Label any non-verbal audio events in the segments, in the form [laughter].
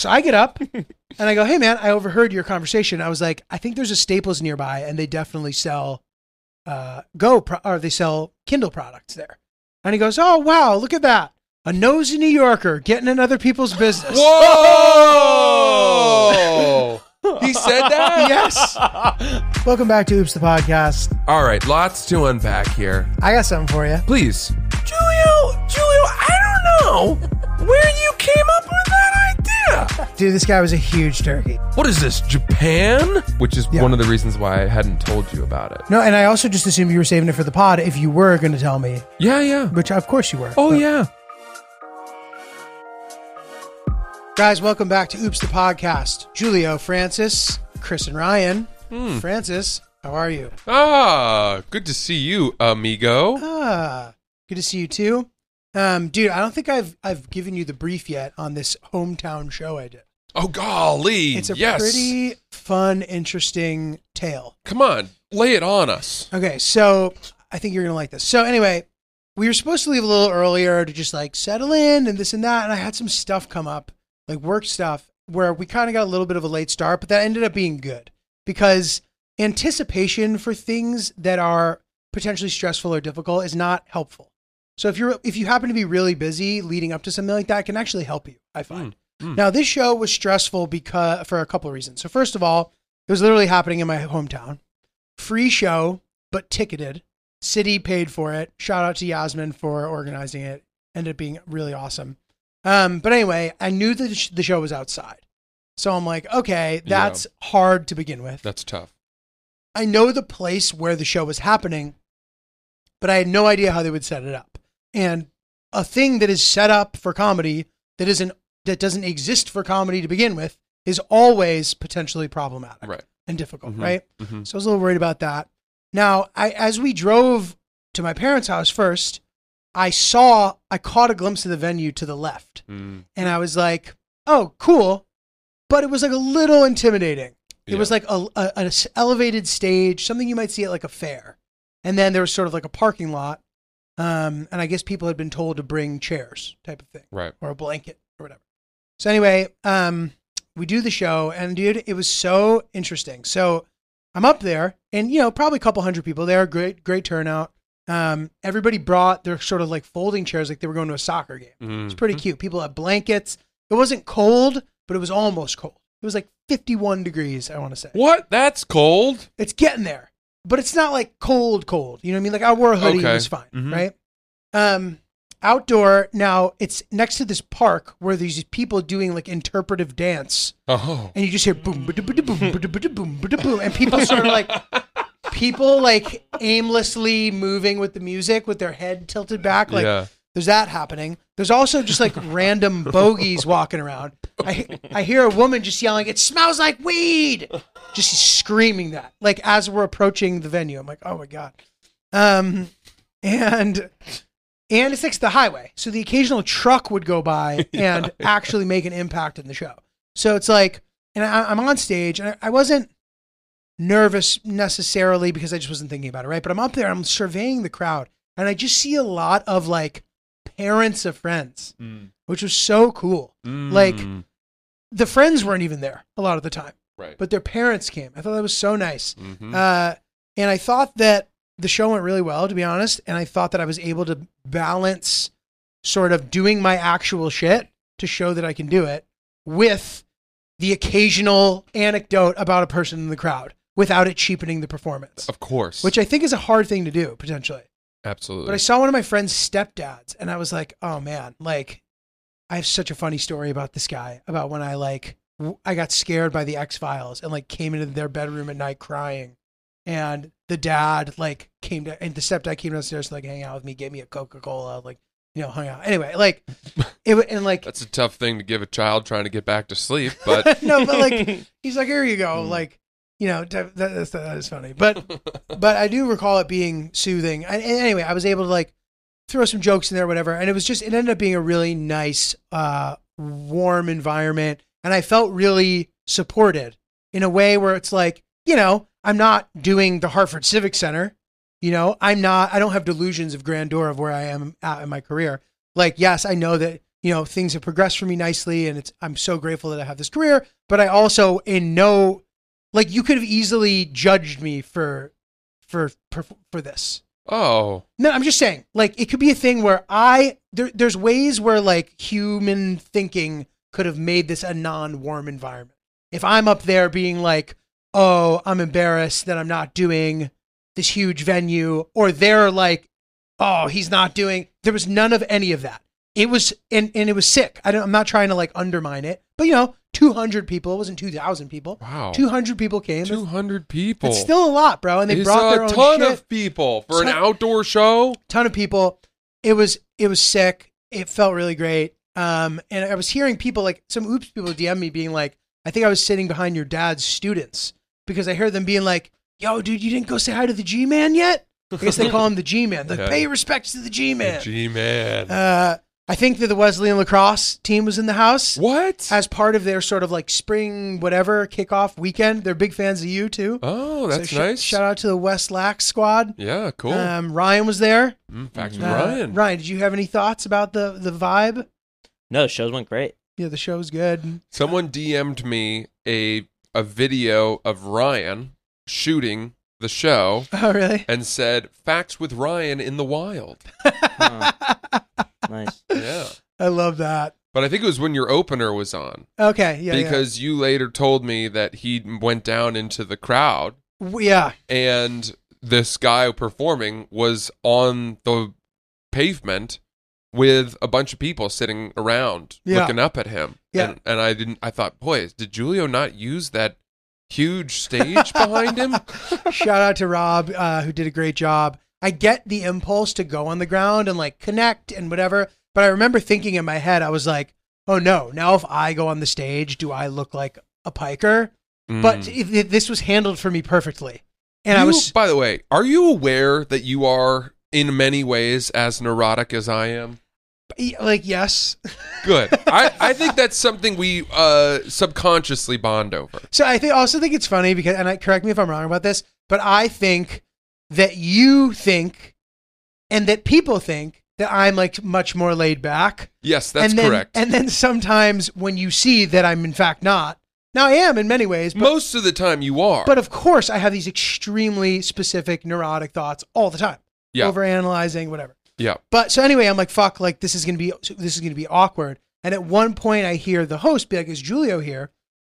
So I get up [laughs] and I go, "Hey man, I overheard your conversation. I was like, I think there's a Staples nearby, and they definitely sell uh, Go pro- or they sell Kindle products there." And he goes, "Oh wow, look at that." A nosy New Yorker getting in other people's business. Whoa! he said that? [laughs] Yes. Welcome back to Oops the Podcast. All right, lots to unpack here. I got something for you. Please. Julio, Julio, I don't know where you came up with that idea. [laughs] Dude, this guy was a huge turkey. What is this, Japan? Which is Yeah. one of the reasons why I hadn't told you about it. No, and I also just assumed you were saving it for the pod if you were going to tell me, Yeah, yeah. which of course you were. Oh, But- yeah. Guys, welcome back to Oops the Podcast. Julio, Francis, Chris, and Ryan. Francis, how are you? Ah, good to see you, amigo. Ah, good to see you too. Um, dude, I don't think I've I've given you the brief yet on this hometown show I did. Oh, golly. It's a yes. pretty fun, interesting tale. Come on, lay it on us. Okay, so I think you're gonna like this. So anyway, we were supposed to leave a little earlier to just like settle in and this and that, and I had some stuff come up, like work stuff, where we kind of got a little bit of a late start, but that ended up being good because anticipation for things that are potentially stressful or difficult is not helpful. So if you're if you happen to be really busy leading up to something like that, it can actually help you. I find. mm. Now this show was stressful because for a couple of reasons. So first of all, it was literally happening in my hometown. Free show, but ticketed. City paid for it. Shout out to Yasmin for organizing it. Ended up being really awesome. Um, but anyway, I knew that the the show was outside. So I'm like, okay, that's hard to begin with. That's tough. I know the place where the show was happening, but I had no idea how they would set it up. And a thing that is set up for comedy that isn't that doesn't exist for comedy to begin with is always potentially problematic Right. and difficult, Mhm. right? Mhm. So I was a little worried about that. Now, I as we drove to my parents' house first, I saw I caught a glimpse of the venue to the left, Mm. and I was like, "Oh, cool," but it was like a little intimidating. It Yeah. was like a, a an elevated stage, something you might see at like a fair, and then there was sort of like a parking lot, um, and I guess people had been told to bring chairs, type of thing Right. or a blanket or whatever. So anyway, um, we do the show, and dude, it was so interesting. So I'm up there, and you know, probably a couple hundred people there. Great, great turnout. Um, everybody brought their sort of like folding chairs, like they were going to a soccer game. It's Mm. pretty cute. People had blankets. It wasn't cold, but it was almost cold. It was like 51 degrees. I want to say What? That's cold. it's getting there, but it's not like cold, cold. You know what I mean? Like I wore a hoodie, Okay. it was fine, Mhm. right? Um, outdoor now, it's next to this park where there's these people doing like interpretive dance, Oh. and you just hear boom, ba-da, boom, ba-da, ba-da, boom, boom, and people sort of like people like aimlessly moving with the music with their head tilted back, like yeah. There's that happening. There's also just like [laughs] random bogeys walking around. I I hear a woman just yelling, "It smells like weed!" Just screaming that, like as we're approaching the venue. I'm like, "Oh my god!" Um, and and it's next to the highway, so the occasional truck would go by [laughs] and actually make an impact in the show. So it's like, and I, I'm on stage, and I, I wasn't nervous necessarily because I just wasn't thinking about it, right? But I'm up there, I'm surveying the crowd, and I just see a lot of like parents of friends, Mm. which was so cool. Like Mm. the friends weren't even there a lot of the time, right. but their parents came. I thought that was so nice. Mhm. Uh, and I thought that the show went really well, to be honest. And I thought that I was able to balance sort of doing my actual shit to show that I can do it with the occasional anecdote about a person in the crowd without it cheapening the performance, of course. which I think is a hard thing to do potentially. Absolutely. But I saw one of my friend's stepdads and I was like, oh man, like I have such a funny story about this guy about when I like w- I got scared by the X Files and like came into their bedroom at night crying. And the dad like came to and the stepdad came downstairs to like hang out with me, gave me a Coca Cola, like you know, hung out. Anyway, like [laughs] it and like That's a tough thing to give a child trying to get back to sleep, but [laughs] no, but like [laughs] he's like, here you go, Mm. like you know that, that, that's- that is funny, but [laughs] but I do recall it being soothing. And, and anyway, I was able to like throw some jokes in there, whatever, and it was just it ended up being a really nice, uh, warm environment, and I felt really supported in a way where it's like you know I'm not doing the Hartford Civic Center, you know I'm not I don't have delusions of grandeur of where I am at in my career. Like yes, I know that you know, things have progressed for me nicely, and it's I'm so grateful that I have this career. But I also, in no, like, you could have easily judged me for, for, for, for this. Oh, No, I'm just saying, like, it could be a thing where I there, there's ways where like human thinking could have made this a non-warm environment. If I'm up there being like, "Oh, I'm embarrassed that I'm not doing this huge venue," or they're like, "Oh, he's not doing," there was none of any of that. It was and and it was sick. I don't. I'm not trying to like undermine it, but you know, 200 people. It wasn't 2,000 people. wow. 200 people came. Two hundred people. It's still a lot, bro. And they Is brought their a own ton shit of people for an Ton- outdoor show. ton of people. It was it was sick. It felt really great. Um, and I was hearing people like some oops people DM me being like, I think I was sitting behind your dad's students because I heard them being like, Yo, dude, you didn't go say hi to the G man yet? I guess they call him the G man. Like, [laughs] Yeah. pay respects to the G man. G man. Uh, I think that the Wesleyan lacrosse team was in the house what? as part of their sort of like spring whatever kickoff weekend. They're big fans of you too. oh, So that's sh- nice. Shout out to the Wes Lax squad. yeah, cool. Um, Ryan was there. mm, facts Uh, with Ryan. Ryan, did you have any thoughts about the the vibe? No, the shows went great. Yeah, the show's good. Someone DM'd me a a video of Ryan shooting the show Oh, really? and said facts with Ryan in the wild. [laughs] Nice. [laughs] Yeah. I love that. But I think it was when your opener was on Okay, yeah, because you later told me that he went down into the crowd yeah. Yeah. and this guy performing was on the pavement with a bunch of people sitting around Yeah. looking up at him. Yeah. And, and I didn't I thought, boy, did Julio not use that huge stage behind him? [laughs] Shout out to Rob, uh, who did a great job. I get the impulse to go on the ground and like connect and whatever, but I remember thinking in my head, I was like, "Oh no! Now if I go on the stage, do I look like a piker?" But Mm. it, it- this was handled for me perfectly, and I was by the way, are you aware that you are in many ways as neurotic as I am? like, yes. [laughs] Good. I, I think that's something we uh, subconsciously bond over. So I think also think it's funny because, and I, correct me if I'm wrong about this, but I think that you think, and that people think that I'm like much more laid back. Yes, that's and then, correct. And then sometimes when you see that I'm in fact not, now I am in many ways, but, Most of the time you are. but of course I have these extremely specific neurotic thoughts all the time, yeah. overanalyzing, whatever. yeah. But so anyway, I'm like, fuck, like this is gonna be this is gonna be awkward. And at one point, I hear the host be like, "Is Julio here?"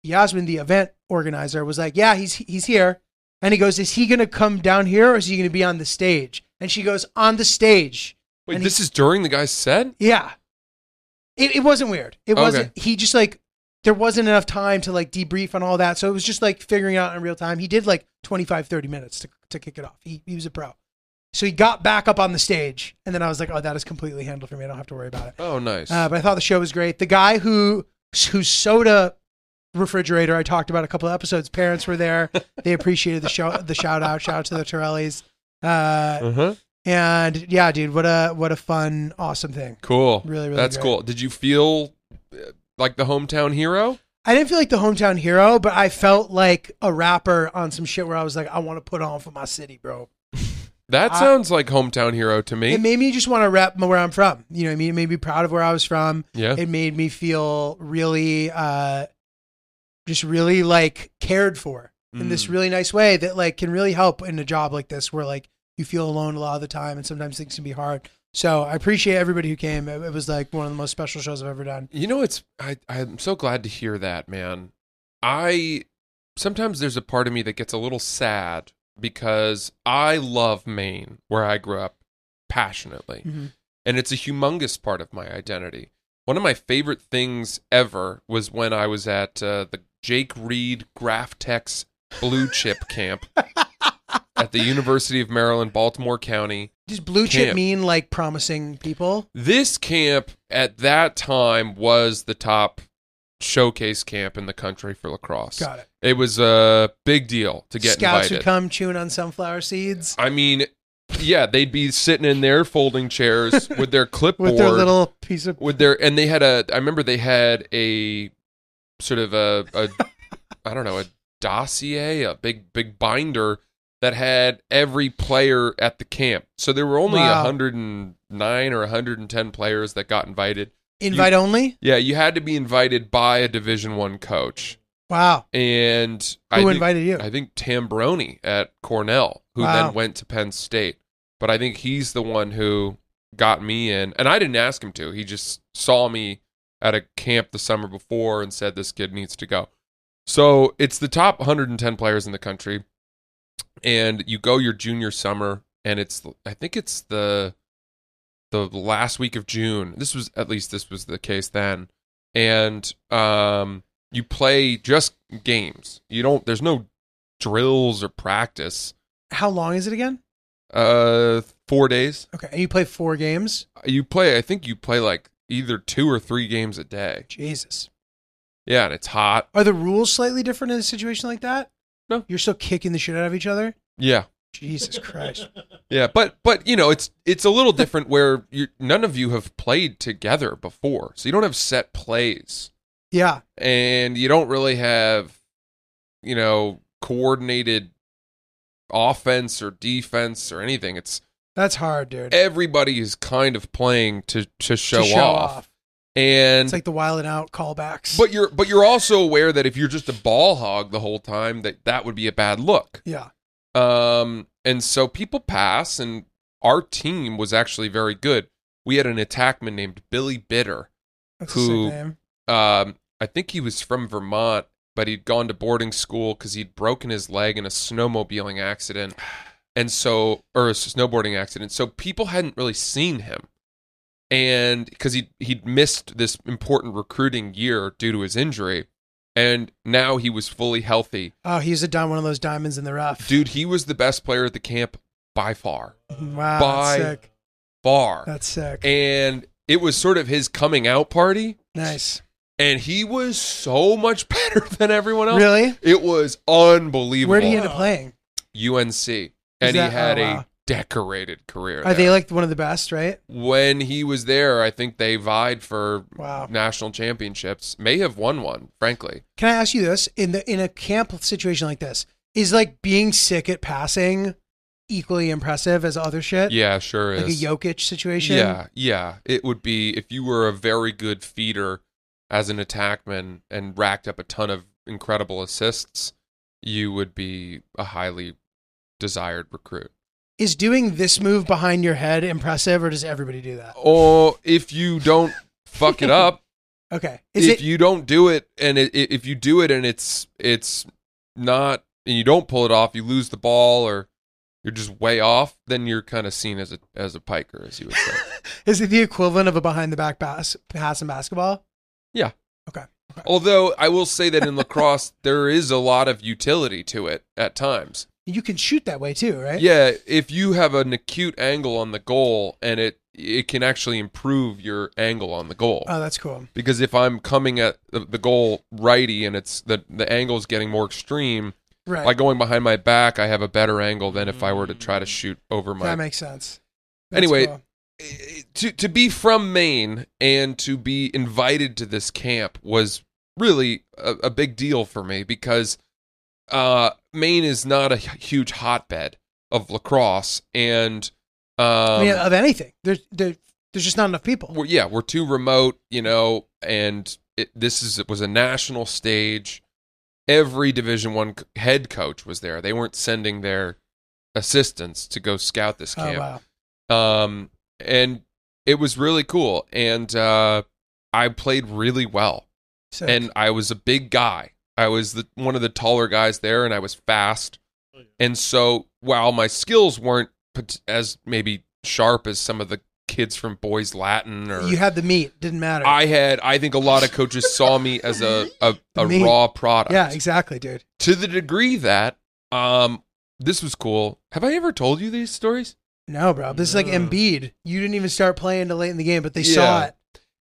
Yasmin, the event organizer, was like, "Yeah, he's he's here." And he goes, "Is he gonna come down here, or is he gonna be on the stage?" And she goes, "On the stage." Wait, And this is during the guy's set? Yeah. It, it wasn't weird. It Okay. wasn't. He just like there wasn't enough time to like debrief on all that, so it was just like figuring out in real time. He did like 25, 30 minutes to to kick it off. He he was a pro. So he got back up on the stage, and then I was like, "Oh, that is completely handled for me. I don't have to worry about it." Oh, nice. Uh, but I thought the show was great. The guy who whose soda refrigerator I talked about a couple of episodes, parents were there. They appreciated the show, the shout out. Shout out to the Torellis. Uh, uh-huh. and yeah, dude, what a what a fun, awesome thing. Cool. Really, really That's great. cool. Did you feel uh, like the hometown hero? I didn't feel like the hometown hero, but I felt like a rapper on some shit where I was like, I want to put on for my city, bro. That I- sounds like hometown hero to me. It made me just want to rep where I'm from. You know what I mean? It made me proud of where I was from. yeah. It made me feel really, uh, just really like cared for in this Mm. really nice way that like can really help in a job like this where like you feel alone a lot of the time and sometimes things can be hard. So I appreciate everybody who came. It, it was like one of the most special shows I've ever done. You know, it's I I'm so glad to hear that, man. I sometimes there's a part of me that gets a little sad because I love Maine, where I grew up passionately. Mhm. And it's a humongous part of my identity. One of my favorite things ever was when I was at uh, the Jake Reed Graphtex Blue Chip [laughs] Camp at the University of Maryland, Baltimore County. Does blue chip Camp. mean like promising people? This camp at that time was the top showcase camp in the country for lacrosse. Got it. It was a big deal to get Scouts invited. would come chewing on sunflower seeds I mean, yeah, they'd be sitting in their folding chairs [laughs] with their clipboard with their little piece of. with their and they had a I remember they had a sort of a, a [laughs] I don't know, a dossier, a big big binder that had every player at the camp. So there were only Wow. 109 or 110 players that got invited. Invite only. Yeah, you had to be invited by a Division One coach, Wow. and Who I think, invited you? I think Tambroni at Cornell, who Wow. then went to Penn State. But I think he's the one who got me in, and I didn't ask him to. He just saw me at a camp the summer before and said this kid needs to go. So it's the top 110 players in the country, and you go your junior summer, and it's I think it's the the last week of June. This was at least this was the case then, and um, you play just games. You don't. There's no drills or practice. How long is it again? Uh, four days. Okay. And you play four games? You play. I think you play like either two or three games a day. Jesus. Yeah, and it's hot. Are the rules slightly different in a situation like that? No. You're still kicking the shit out of each other? Yeah, Jesus Christ. [laughs] yeah, but but you know it's it's a little different where you none of you have played together before, so you don't have set plays. Yeah. and you don't really have you know coordinated offense or defense or anything it's That's hard, dude. everybody is kind of playing to to show, To show off. and It's like the wild and out callbacks. but you're but you're also aware that if you're just a ball hog the whole time that that would be a bad look yeah. um and so people pass and our team was actually very good we had an attackman named billy bitter That's Who- a sick name. um, I think he was from Vermont, but he'd gone to boarding school because he'd broken his leg in a snowmobiling accident, and so or a snowboarding accident. So people hadn't really seen him, and because he he'd missed this important recruiting year due to his injury, and now he was fully healthy. Oh, he's a done one of those diamonds in the rough. Dude, he was the best player at the camp by far, mm-hmm. wow. by- That's sick. far, That's sick. and it was sort of his coming out party. nice. And he was so much [laughs] better than everyone else. Really? It was unbelievable. Where did he end up playing? UNC. And that- he had oh, a decorated career. Are there. they like one of the best, right? when he was there, I think they vied for Wow. national championships. May have won one, frankly. Can I ask you this? In the in a camp situation like this, is like being sick at passing equally impressive as other shit? Yeah, sure is. Like a is. Jokic situation? Yeah, yeah. It would be if you were a very good feeder as an attackman and racked up a ton of incredible assists, you would be a highly desired recruit. Is doing this move behind your head impressive or does everybody do that? Or if you don't fuck it up, [laughs] Okay. Is if it you don't do it and it, it- if you do it and it's it's not and you don't pull it off, you lose the ball or you're just way off, then you're kind of seen as a as a piker, as you would say. [laughs] is it the equivalent of a behind the back pass pass in basketball? Although I will say that in lacrosse [laughs] there is a lot of utility to it at times. You can shoot that way too, right? Yeah, if you have an acute angle on the goal and it it can actually improve your angle on the goal. Oh, that's cool. because if I'm coming at the, the goal righty and it's the the angle is getting more extreme, Right. by going behind my back, I have a better angle than if I were to mm. try to shoot over my. that makes sense. That's Anyway, cool. To to be from Maine and to be invited to this camp was really a, a big deal for me because uh, Maine is not a huge hotbed of lacrosse, and um, I mean, of anything. There's there, there's just not enough people. we're, yeah, we're too remote, you know, and it, this is it was a national stage. Every Division One head coach was there. They weren't sending their assistants to go scout this Oh camp. wow. Um, and it was really cool, and uh, I played really well, Sick. and I was a big guy. I was the one of the taller guys there, and I was fast. And so, while my skills weren't as maybe sharp as some of the kids from Boys Latin or you had the meat. Didn't matter. I had, I think a lot of coaches saw me as a a, [laughs] a raw product. yeah, exactly, dude. To the degree that, um, this was cool. Have I ever told you these stories? No, bro. This is like. Embiid. You didn't even start playing till late in the game, but they saw it.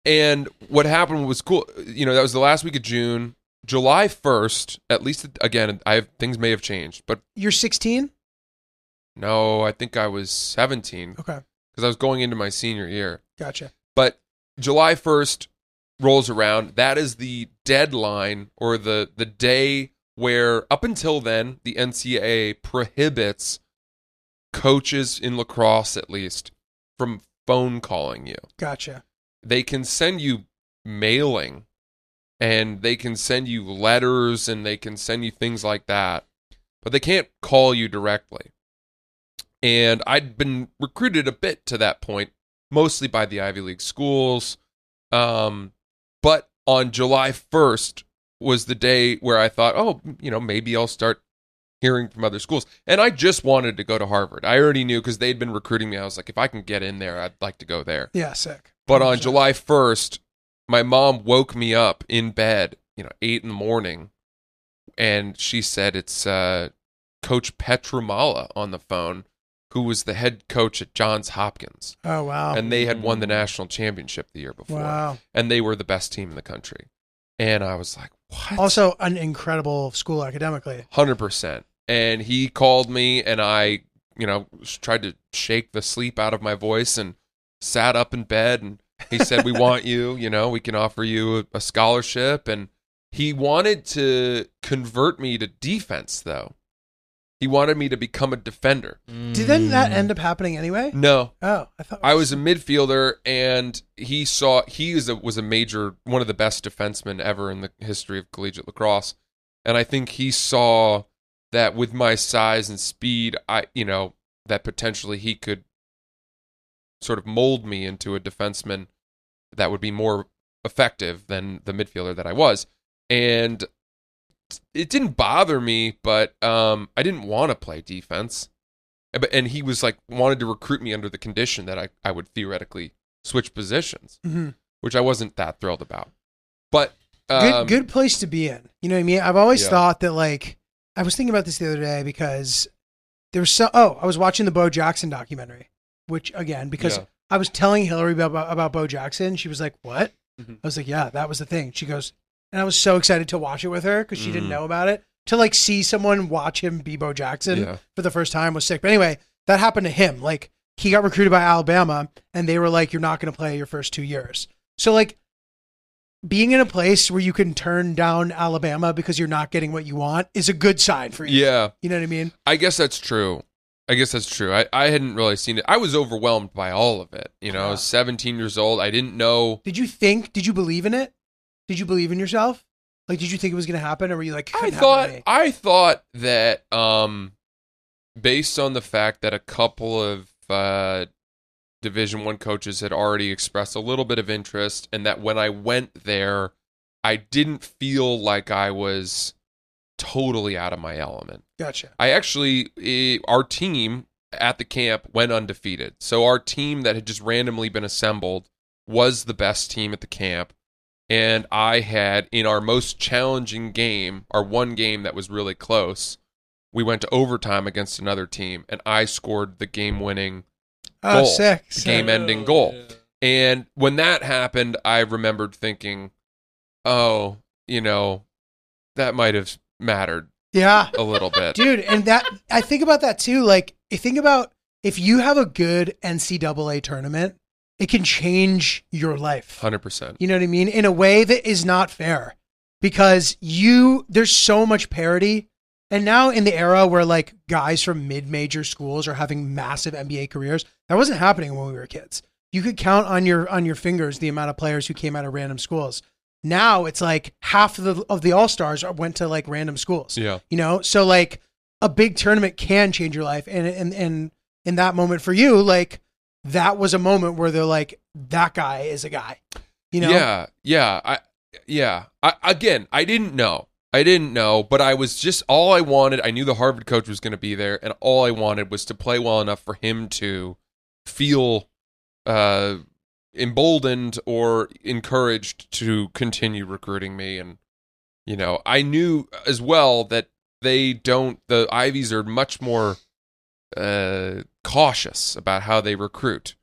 And what happened was cool. You know, that was the last week of June. July 1st, at least again, I have things may have changed, but You're 16. no, I think I was 17 Okay, because I was going into my senior year. gotcha. But July 1st rolls around. That is the deadline or the the day where up until then the NCAA prohibits coaches in lacrosse at least from phone calling you. Gotcha. They can send you mailing and they can send you letters and they can send you things like that, but they can't call you directly. And I'd been recruited a bit to that point, mostly by the Ivy League schools. Um, but on July 1st was the day where I thought, oh, you know, maybe I'll start hearing from other schools. And I just wanted to go to Harvard. I already knew because they'd been recruiting me. I was like, if I can get in there, I'd like to go there. Yeah, sick. But on 100%. July 1st, my mom woke me up in bed, you know, eight in the morning, and she said it's uh, Coach Pietramala on the phone, who was the head coach at Johns Hopkins, Oh wow. and they had won the national championship the year before, wow. and they were the best team in the country. And I was like, what? Also, an incredible school academically. hundred percent. And he called me, and I, you know, tried to shake the sleep out of my voice and sat up in bed. And he said, "We want you. [laughs] You know, we can offer you a, a scholarship." And he wanted to convert me to defense, though. He wanted me to become a defender. Did then that end up happening anyway? No, Oh, I thought I was a midfielder, and he saw he is a, was a major one of the best defensemen ever in the history of collegiate lacrosse, and I think he saw that with my size and speed, I you know that potentially he could sort of mold me into a defenseman that would be more effective than the midfielder that I was, and it didn't bother me, but um, I didn't want to play defense. But- And he was like wanted to recruit me under the condition that I, I would theoretically switch positions, Mhm. which I wasn't that thrilled about. But good um, good place to be in. You know what I mean? I've always Yeah. thought that like I was thinking about this the other day because there was so oh, I was watching the Bo Jackson documentary, which again, because Yeah. I was telling Hillary about, about Bo Jackson, she was like, What? Mhm. I was like, Yeah, that was the thing. She goes, and I was so excited to watch it with her because she didn't Mhm. know about it. To like see someone watch him be Bo Jackson Yeah. for the first time was sick. But anyway, that happened to him. Like he got recruited by Alabama and they were like, You're not gonna play your first two years. So like being in a place where you can turn down Alabama because you're not getting what you want is a good sign for you. yeah, You know what I mean? I guess that's true. I guess that's true. I, I hadn't really seen it. I was overwhelmed by all of it. You know, I was 17 years old. I didn't know. Did you think? Did you believe in it? Did you believe in yourself? Like, did you think it was going to happen, or were you like, I thought? I thought that um, based on the fact that a couple of uh, Division One coaches had already expressed a little bit of interest, and that when I went there, I didn't feel like I was totally out of my element. Gotcha. I actually, eh, our team at the camp went undefeated. So our team that had just randomly been assembled was the best team at the camp. And I had, in our most challenging game, our one game that was really close, we went to overtime against another team, and I scored the game winning, Oh, ah, Goal. sick. the sick. game ending goal. Oh, and when that happened, I remembered thinking, oh, you know, that might have mattered Yeah, a little bit. [laughs] dude. And that I think about that too. Like, I think about if you have a good NCAA tournament, it can change your life. 100%. You know what I mean? In a way that is not fair because you, there's so much parity. And now in the era where like guys from mid major schools are having massive NBA careers, that wasn't happening when we were kids. You could count on your, on your fingers the amount of players who came out of random schools. Now it's like half of the, of the all stars went to like random schools, Yeah. you know? So like a big tournament can change your life. And, and, and in that moment for you, like that was a moment where they're like, that guy is a guy, you know? Yeah, yeah, I, yeah. I, again, I didn't know. I didn't know, but I was just all I wanted. I knew the Harvard coach was going to be there, and all I wanted was to play well enough for him to feel uh, emboldened or encouraged to continue recruiting me. And you know, I knew as well that they don't. The Ivies are much more uh, cautious about how they recruit.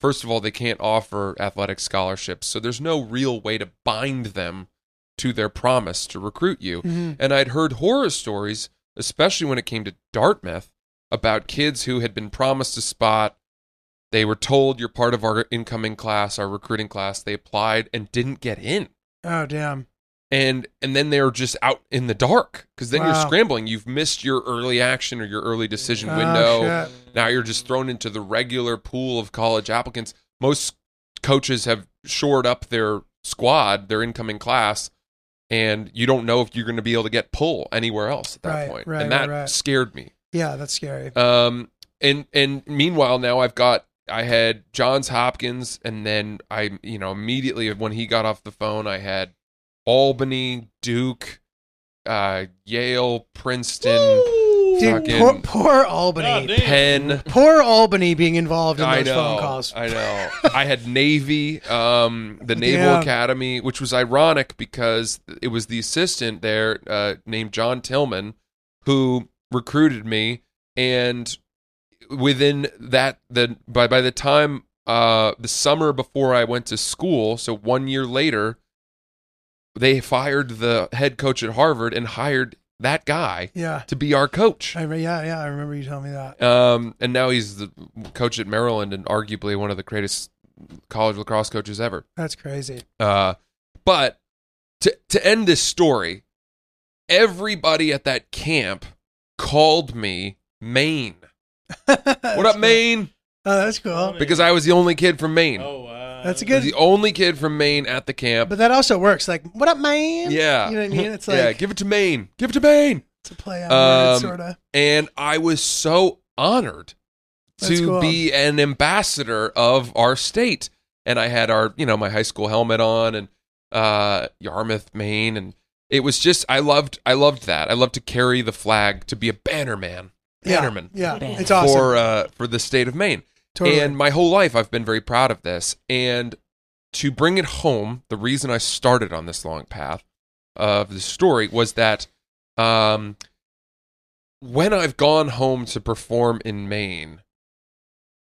First of all, they can't offer athletic scholarships, so there's no real way to bind them to their promise to recruit you. Mhm. And I'd heard horror stories, especially when it came to Dartmouth, about kids who had been promised a spot. They were told you're part of our incoming class, our recruiting class. They applied and didn't get in. Oh, damn. And and then they're just out in the dark because then you're scrambling. You've missed your early action or your early decision Oh, window. shit. Now you're just thrown into the regular pool of college applicants. Most coaches have shored up their squad, their incoming class, and you don't know if you're going to be able to get pull anywhere else at that Right, point. right, and that right. scared me. Yeah, that's scary. Um, and and meanwhile, now I've got I had Johns Hopkins, and then I you know immediately when he got off the phone, I had Albany, Duke, uh, Yale, Princeton, Dude, fucking poor, poor Albany. Penn. Poor Albany being involved in I those know. phone calls. I know. I had Navy, um, the [laughs] Naval Damn. Academy, which was ironic because it was the assistant there uh, named John Tillman who recruited me, and within that, the by by the time uh, the summer before I went to school, so one year later, they fired the head coach at Harvard and hired that guy Yeah. to be our coach. I, yeah, yeah, I remember you telling me that. Um, and now he's the coach at Maryland and arguably one of the greatest college lacrosse coaches ever. That's crazy. Uh, but to to end this story, everybody at that camp called me Maine. [laughs] What up, Maine? Oh, that's cool. Because I was the only kid from Maine. Oh, wow. That's a I was good. the only kid from Maine at the camp. But that also works. Like, what up, man? Yeah. You know what I mean? It's [laughs] like yeah, give it to Maine. Give it to Maine. it's a play on Um, words, sort of. and I was so honored That's to cool. be an ambassador of our state. And I had our, you know, my high school helmet on and uh Yarmouth, Maine, and it was just I loved I loved that. I loved to carry the flag, to be a bannerman. Yeah, Bannerman yeah, Banner. it's awesome. for uh for the state of Maine. Totally. And my whole life I've been very proud of this. And to bring it home, the reason I started on this long path of the story was that um, when I've gone home to perform in Maine,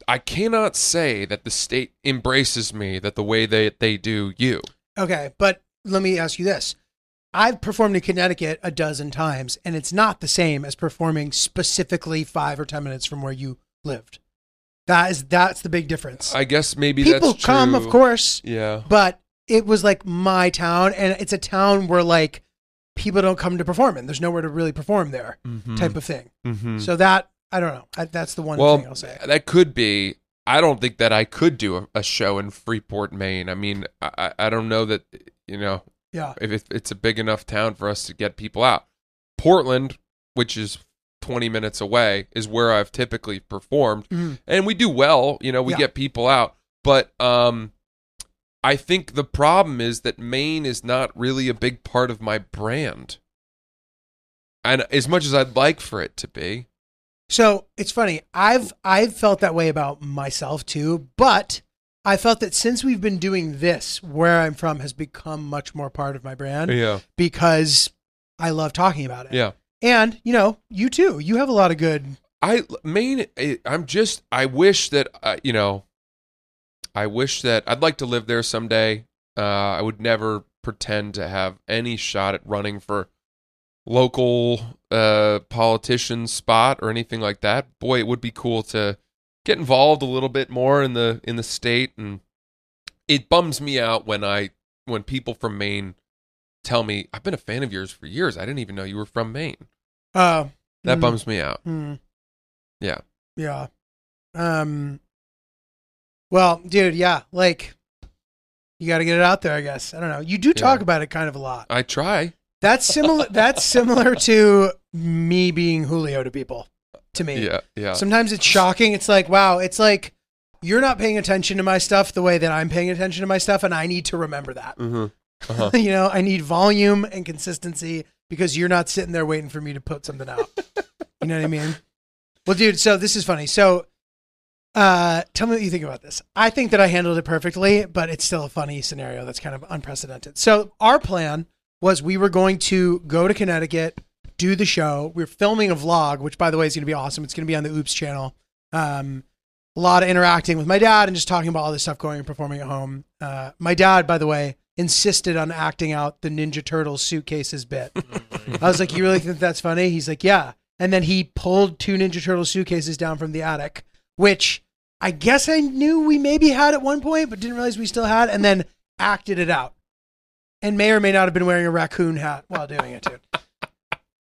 I cannot say that the state embraces me that the way they, they do you. Okay, but let me ask you this. I've performed in Connecticut a dozen times, and it's not the same as performing specifically five or ten minutes from where you lived. That is that's the big difference. I guess maybe People that's come, of course, Yeah. but it was like my town, and it's a town where like people don't come to perform in. There's nowhere to really perform there, Mhm. type of thing. Mhm. So that I don't know. I, that's the one well, thing I'll say. that could be. I don't think that I could do a, a show in Freeport, Maine. I mean, I, I I don't know that you know Yeah, if it, it's a big enough town for us to get people out. Portland, which is 20 minutes away, is where I've typically performed, Mhm. and we do well. You know, we Yeah. get people out, but um, I think the problem is that Maine is not really a big part of my brand, and as much as I'd like for it to be, So it's funny. I've I've felt that way about myself too, but I felt that since we've been doing this, where I'm from has become much more part of my brand yeah, because I love talking about it. yeah. And you know, you too. You have a lot of good. I. I- I'm just. I wish that uh, you know. I wish that I'd like to live there someday. Uh, I would never pretend to have any shot at running for local uh, politician spot or anything like that. Boy, it would be cool to get involved a little bit more in the in the state, and it bums me out when I when people from Maine tell me I've been a fan of yours for years. I didn't even know you were from Maine. Uh, That mm, bums me out. mm. Yeah. Yeah. Um. Well, dude, yeah, like you got to get it out there. I guess I don't know. You do talk Yeah. about it kind of a lot. I try. That's similar. [laughs] that's similar to me being Julio to people. To me, Yeah, yeah. Sometimes it's shocking. It's like, wow, it's like you're not paying attention to my stuff the way that I'm paying attention to my stuff, and I need to remember that. hmm Uh-huh. [laughs] you know, I need volume and consistency because you're not sitting there waiting for me to put something out. you know what I mean? Well, dude, so this is funny. So, uh, tell me what you think about this. I think that I handled it perfectly, but it's still a funny scenario that's kind of unprecedented. So, our plan was we were going to go to Connecticut, do the show. We're filming a vlog, which, by the way, is going to be awesome. It's going to be on the Oops channel. Um, a lot of interacting with my dad and just talking about all this stuff going and performing at home. Uh, my dad, by the way, insisted on acting out the Ninja Turtles suitcases bit. I was like, "You really think that's funny?" He's like, "Yeah." And then he pulled two Ninja Turtle suitcases down from the attic, which I guess I knew we maybe had at one point, but didn't realize we still had, and then acted it out. And may or may not have been wearing a raccoon hat while doing it too.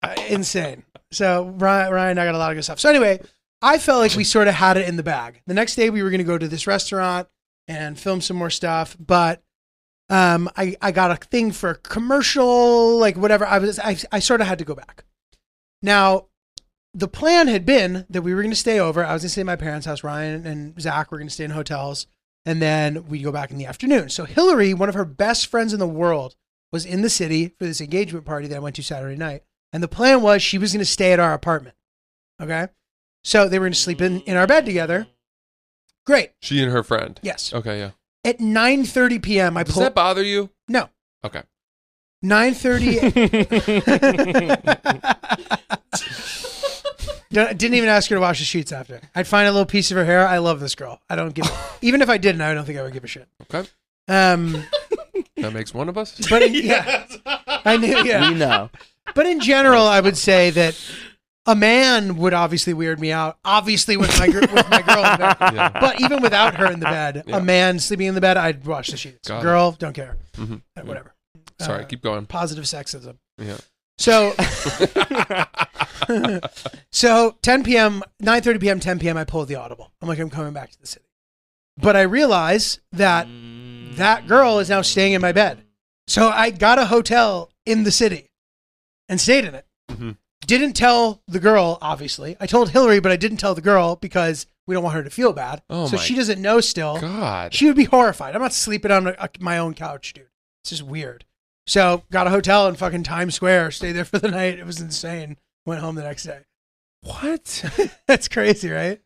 Uh, insane. So Ryan, Ryan I got a lot of good stuff. So anyway, I felt like we sort of had it in the bag. The next day we were going to go to this restaurant and film some more stuff, but Um, I, I got a thing for a commercial, like whatever. I was I, I sort of had to go back. Now, the plan had been that we were going to stay over. I was going to stay at my parents' house. Ryan and Zach were going to stay in hotels, and then we'd go back in the afternoon. So Hillary, one of her best friends in the world, was in the city for this engagement party that I went to Saturday night, and the plan was she was going to stay at our apartment. Okay, so they were going to sleep in in our bed together. Great. She and her friend. Yes. Okay, yeah. At 9:30 p.m., I Does pulled. that bother you? no. Okay. 9:30. Don't- [laughs] [laughs] Didn't even ask her to wash the sheets after. I'd find a little piece of her hair. I love this girl. I don't give. [laughs] even if I didn't, I don't think I would give a shit. Okay. Um, That makes one of us. but in, yeah, I knew. Yeah, we know. but in general, I would say that a man would obviously weird me out. Obviously, with my gr- with my girl in the bed. [laughs] Yeah. But even without her in the bed, Yeah. a man sleeping in the bed, I'd wash the sheets. Got it. girl, don't care. Uh, Whatever. Sorry, Uh, keep going. positive sexism. Yeah. So, [laughs] [laughs] so 10 p.m., 9:30 p.m., 10 p.m. I pull the audible. I'm like, I'm coming back to the city, but I realize that that girl is now staying in my bed. So I got a hotel in the city and stayed in it. Mhm. Didn't tell the girl, obviously. I told Hillary, but I didn't tell the girl because we don't want her to feel bad. Oh so my she doesn't know still. God. She would be horrified. I'm not sleeping on a, my own couch, dude. It's just weird. So got a hotel in fucking Times Square. Stayed there for the [laughs] night. It was insane. Went home the next day. What? [laughs] That's crazy, right?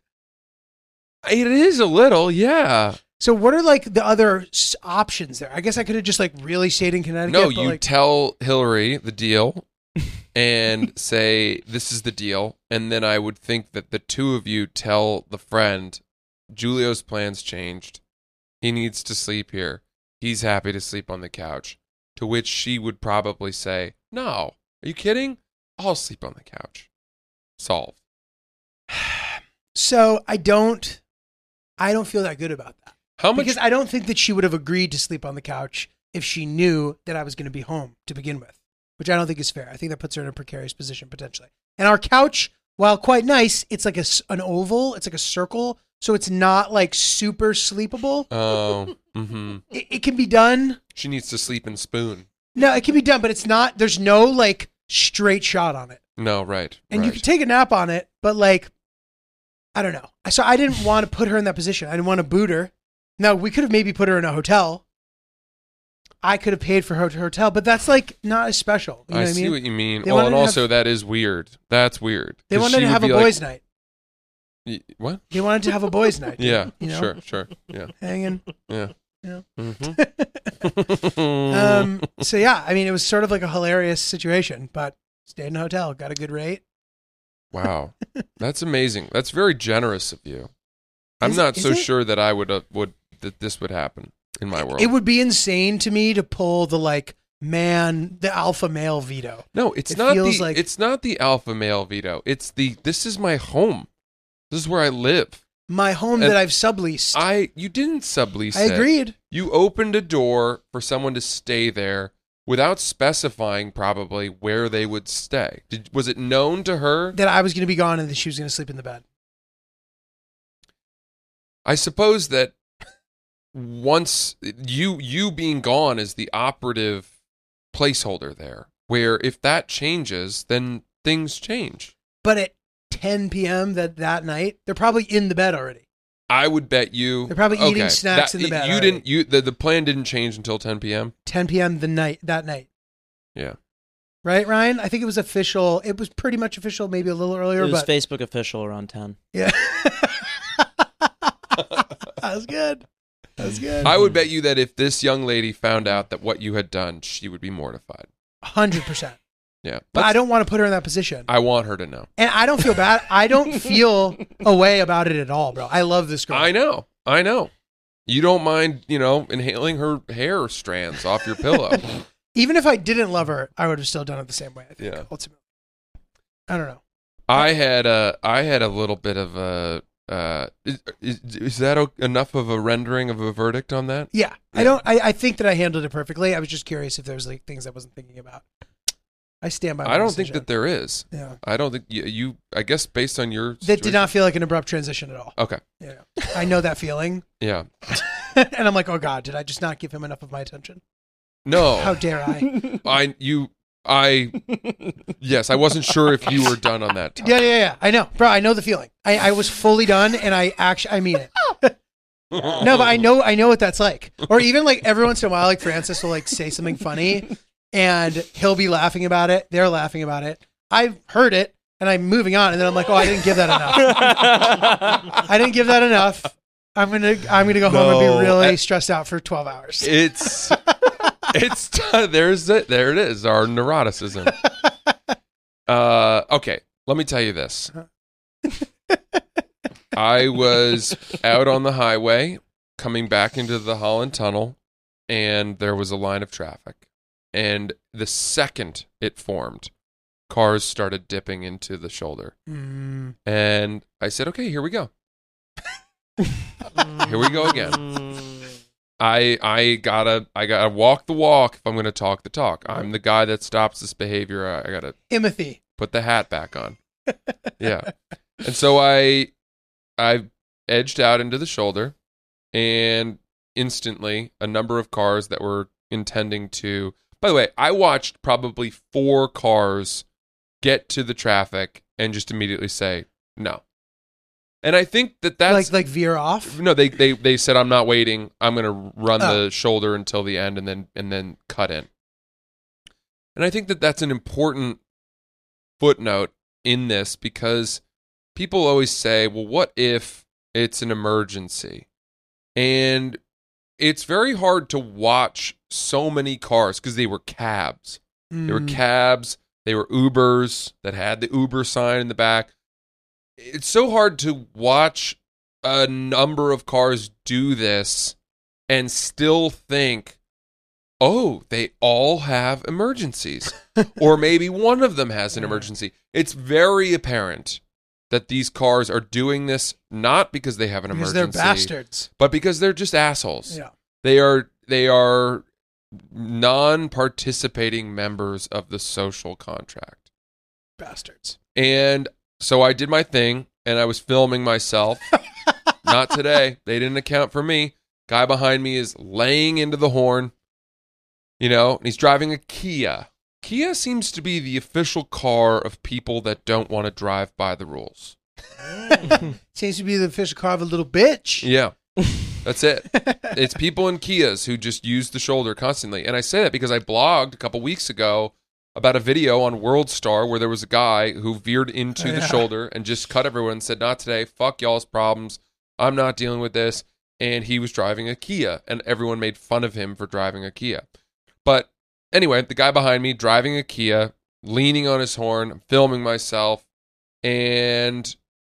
It is a little, yeah. So what are like the other options there? I guess I could have just like really stayed in Connecticut. No, you like, tell Hillary the deal and say this is the deal, and then I would think that the two of you tell the friend Julio's plans changed. He needs to sleep here. He's happy to sleep on the couch. To which she would probably say, "No, are you kidding? I'll sleep on the couch." Solved. [sighs] so I don't, I don't feel that good about that How much? because I don't think that she would have agreed to sleep on the couch if she knew that I was going to be home to begin with, which I don't think is fair. I think that puts her in a precarious position potentially. And our couch, while quite nice, it's like a an oval. It's like a circle, so it's not like super sleepable. oh, mm-hmm. It, it can be done. she needs to sleep in spoon. No, it can be done, but it's not. There's no like straight shot on it. No, right. and you can take a nap on it, but like, I don't know. So I didn't want to put her in that position. I didn't want to boot her. Now we could have maybe put her in a hotel. I could have paid for her hotel, but that's like not as special. You know I what I see mean? what you mean. They oh, wanted and to have- also that is weird. That's weird. they 'Cause wanted she to would have a be like- boys' night. Y- what? They wanted to have a boys' night. [laughs] Yeah, you know? sure, sure. Yeah, [laughs] hanging. yeah. Yeah. Mhm. [laughs] Um, so yeah, I mean, it was sort of like a hilarious situation, but stayed in a hotel, got a good rate. wow, that's amazing. That's very generous of you. I'm Is- not is so it? sure that I would uh, would that this would happen in my world. It would be insane to me to pull the like man, the alpha male veto. no, it's it not feels the like- it's not the alpha male veto. It's the this is my home. This is where I live. My home And that I've subleased. I you didn't sublease. I it. agreed. You opened a door for someone to stay there without specifying probably where they would stay. Did, was it known to her? that I was going to be gone and that she was going to sleep in the bed. I suppose that once you you being gone is the operative placeholder there. Where if that changes, then things change. But at 10 p.m. that that night, they're probably in the bed already. I would bet you They're probably eating snacks that- in the bed You already. didn't. You the, the plan didn't change until 10 p.m. 10 p.m. the night that night, Yeah. right, Ryan? I think it was official. It was pretty much official, maybe a little earlier, It was but Facebook official around 10. yeah. [laughs] that was good. That was good. I would bet you that if this young lady found out that what you had done, she would be mortified. Hundred percent. Yeah. But I don't want to put her in that position. I want her to know. And I don't feel bad. I don't [laughs] feel a way about it at all, bro. I love this girl. I know. I know. You don't mind, you know, inhaling her hair strands off your pillow. [laughs] Even if I didn't love her, I would have still done it the same way. I think, Yeah. ultimately. I don't know. I had a I had a little bit of a uh is, is, is that o- enough of a rendering of a verdict on that? Yeah, I don't. I, I think that I handled it perfectly. I was just curious if there was like things I wasn't thinking about. I stand by. My I don't think decision. that there is. Yeah, I don't think you, you I guess based on your that did situation- not feel like an abrupt transition at all. Okay. Yeah, I know that feeling, [laughs] Yeah. [laughs] and I'm like, oh god, did I just not give him enough of my attention? No. How dare I? [laughs] I you I yes, I wasn't sure if you were done on that. [laughs] Yeah, yeah, yeah. I know, bro. I know the feeling. I, I was fully done, and I actually, I mean it. [laughs] no, but I know, I know what that's like. Or even like every once in a while, like Francis will like say something funny, and he'll be laughing about it. They're laughing about it. I've heard it, and I'm moving on, and then I'm like, oh, I didn't give that enough. [laughs] I didn't give that enough. I'm gonna, I'm gonna go home and be really I- stressed out for 12 hours. It's [laughs] it's there's it. There it is. Our neuroticism. [laughs] Uh, okay. Let me tell you this. I was out on the highway coming back into the Holland Tunnel, and there was a line of traffic. And the second it formed, cars started dipping into the shoulder. Mm. And I said, okay, here we go. [laughs] Here we go again. I I gotta I gotta walk the walk if I'm gonna talk the talk. I'm the guy that stops this behavior. I, I gotta Timothy. put the hat back on. [laughs] yeah. And so I I edged out into the shoulder and instantly a number of cars that were intending to By the way, I watched probably 4 cars get to the traffic and just immediately say no. And I think that that's like like veer off. no, they they they said I'm not waiting. I'm going to run Oh. the shoulder until the end and then and then cut in. And I think that that's an important footnote in this because people always say, "Well, what if it's an emergency?" And it's very hard to watch so many cars because they were cabs. They were Mm. cabs, they were Ubers that had the Uber sign in the back. It's so hard to watch a number of cars do this and still think, oh, they all have emergencies. [laughs] or maybe one of them has an emergency. It's very apparent that these cars are doing this not because they have an because emergency, they're bastards. but because they're just assholes. Yeah. They are they are non-participating members of the social contract. Bastards. And so I did my thing and I was filming myself. [laughs] Not today. They didn't account for me. Guy behind me is laying into the horn. You know, and he's driving a Kia. Kia seems to be the official car of people that don't want to drive by the rules. [laughs] Seems to be the official car of a little bitch. Yeah. [laughs] That's it. it's people in Kias who just use the shoulder constantly. And I say that because I blogged a couple weeks ago about a video on World Star where there was a guy who veered into the shoulder and just cut everyone and said, Not today. Fuck y'all's problems. I'm not dealing with this. And he was driving a Kia, and everyone made fun of him for driving a Kia. But anyway, the guy behind me driving a Kia, leaning on his horn, filming myself, and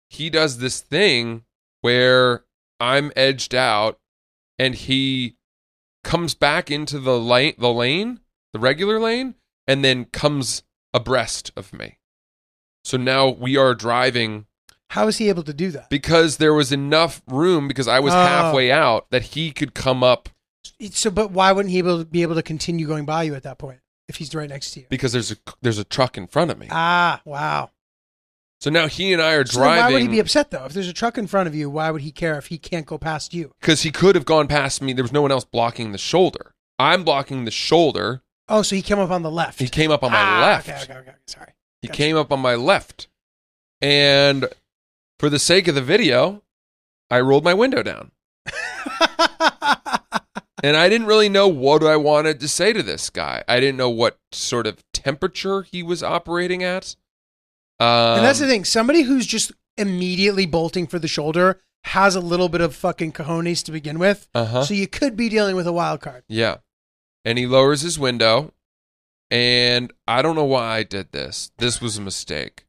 he does this thing where I'm edged out and he comes back into the lane the lane, the regular lane, and then comes abreast of me. So now we are driving How is he able to do that? because there was enough room because I was Oh. halfway out that he could come up So, but why wouldn't he be able, be able to continue going by you at that point if he's right next to you? because there's a there's a truck in front of me. Ah, wow. So now he and I are So then why would he be driving upset though? If there's a truck in front of you, why would he care if he can't go past you? because he could have gone past me. There was no one else blocking the shoulder. I'm blocking the shoulder. Oh, so he came up on the left. He came up on my Ah, left. Okay, okay, okay. Sorry. He Gotcha. came up on my left. And for the sake of the video, I rolled my window down. [laughs] And I didn't really know what I wanted to say to this guy. I didn't know what sort of temperature he was operating at. Um, and that's the thing. Somebody who's just immediately bolting for the shoulder has a little bit of fucking cojones to begin with. Uh-huh. So you could be dealing with a wild card. Yeah. And he lowers his window. And I don't know why I did this. This was a mistake.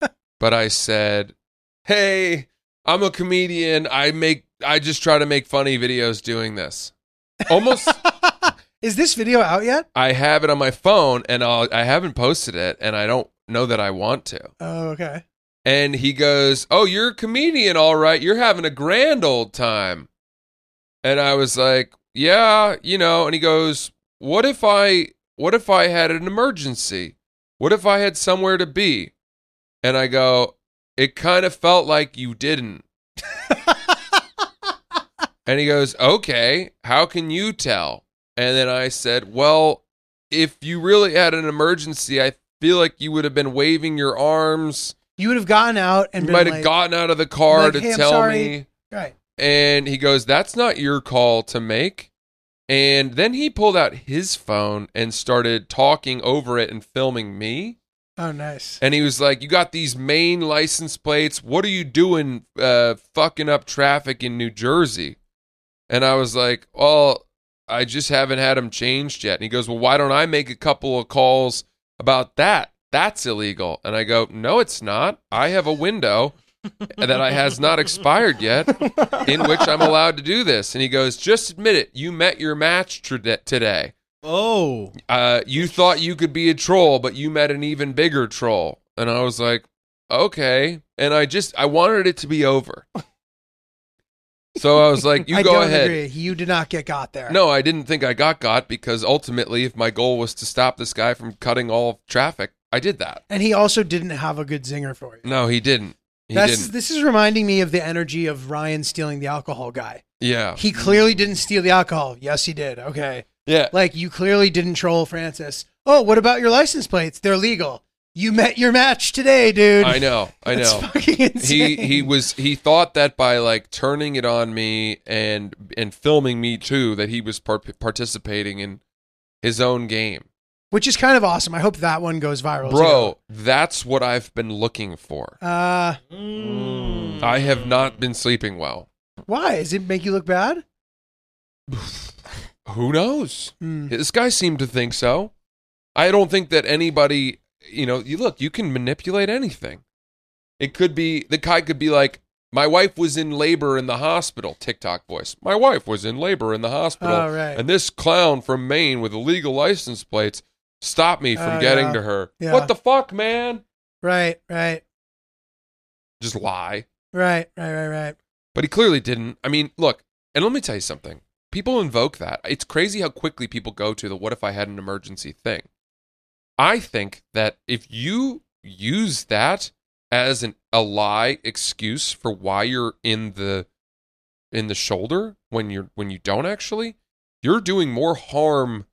[laughs] but I said, Hey, I'm a comedian. I make I just try to make funny videos doing this. Almost [laughs] Is this video out yet? I have it on my phone and I'll I haven't posted it and I don't know that I want to. Oh, okay. And he goes, "Oh, you're a comedian, all right. You're having a grand old time." And I was like, "Yeah, you know." And he goes, "What if I what if I had an emergency? What if I had somewhere to be?" And I go, "It kind of felt like you didn't." [laughs] and he goes, "Okay, how can you tell?" And then I said, Well, if you really had an emergency, I feel like you would have been waving your arms. You would have gotten out and You might have like, gotten out of the car like, to "Hey, tell sorry." me. right. And he goes, That's not your call to make. And then he pulled out his phone and started talking over it and filming me. Oh, nice. And he was like, You got these Maine license plates. What are you doing uh, fucking up traffic in New Jersey? And I was like, Well, I just haven't had them changed yet. And he goes, Well, why don't I make a couple of calls about that? That's illegal. And I go, No, it's not. I have a window that I has not expired yet in which I'm allowed to do this. And he goes, Just admit it. You met your match tr- today. Oh, Uh, you thought you could be a troll, but you met an even bigger troll. And I was like, okay. And I just, I wanted it to be over. So I was like, you go ahead. agree. You did not get got there. No, I didn't think I got got because ultimately, if my goal was to stop this guy from cutting all traffic, I did that. And he also didn't have a good zinger for you. No, he didn't. He That's didn't. this is reminding me of the energy of Ryan stealing the alcohol guy. Yeah. He clearly didn't steal the alcohol. Yes, he did. Okay. Yeah. Like you clearly didn't troll Francis. Oh, what about your license plates? They're legal. You met your match today, dude. I know. I know. he he was he thought that by like turning it on me and and filming me too that he was par- participating in his own game which is kind of awesome. I hope that one goes viral, bro that's what i've been looking for too. Uh, i have not been sleeping well why? Does it make you look bad? [sighs] who knows Hmm. this guy seemed to think so i don't think that anybody you know you look you can manipulate anything it could be the guy could be like my wife was in labor in the hospital tiktok voice my wife was in labor in the hospital Oh, right. and this clown from maine with illegal license plates stopped me from Oh, getting yeah. to her. Yeah. what the fuck man? Right, right, just lie. Right, right, right, right. but he clearly didn't. I mean look and let me tell you something. People invoke that. It's crazy how quickly people go to the what if i had an emergency thing. I think that if you use that as an a lie excuse for why you're in the in the shoulder when you're when you don't actually you're doing more harm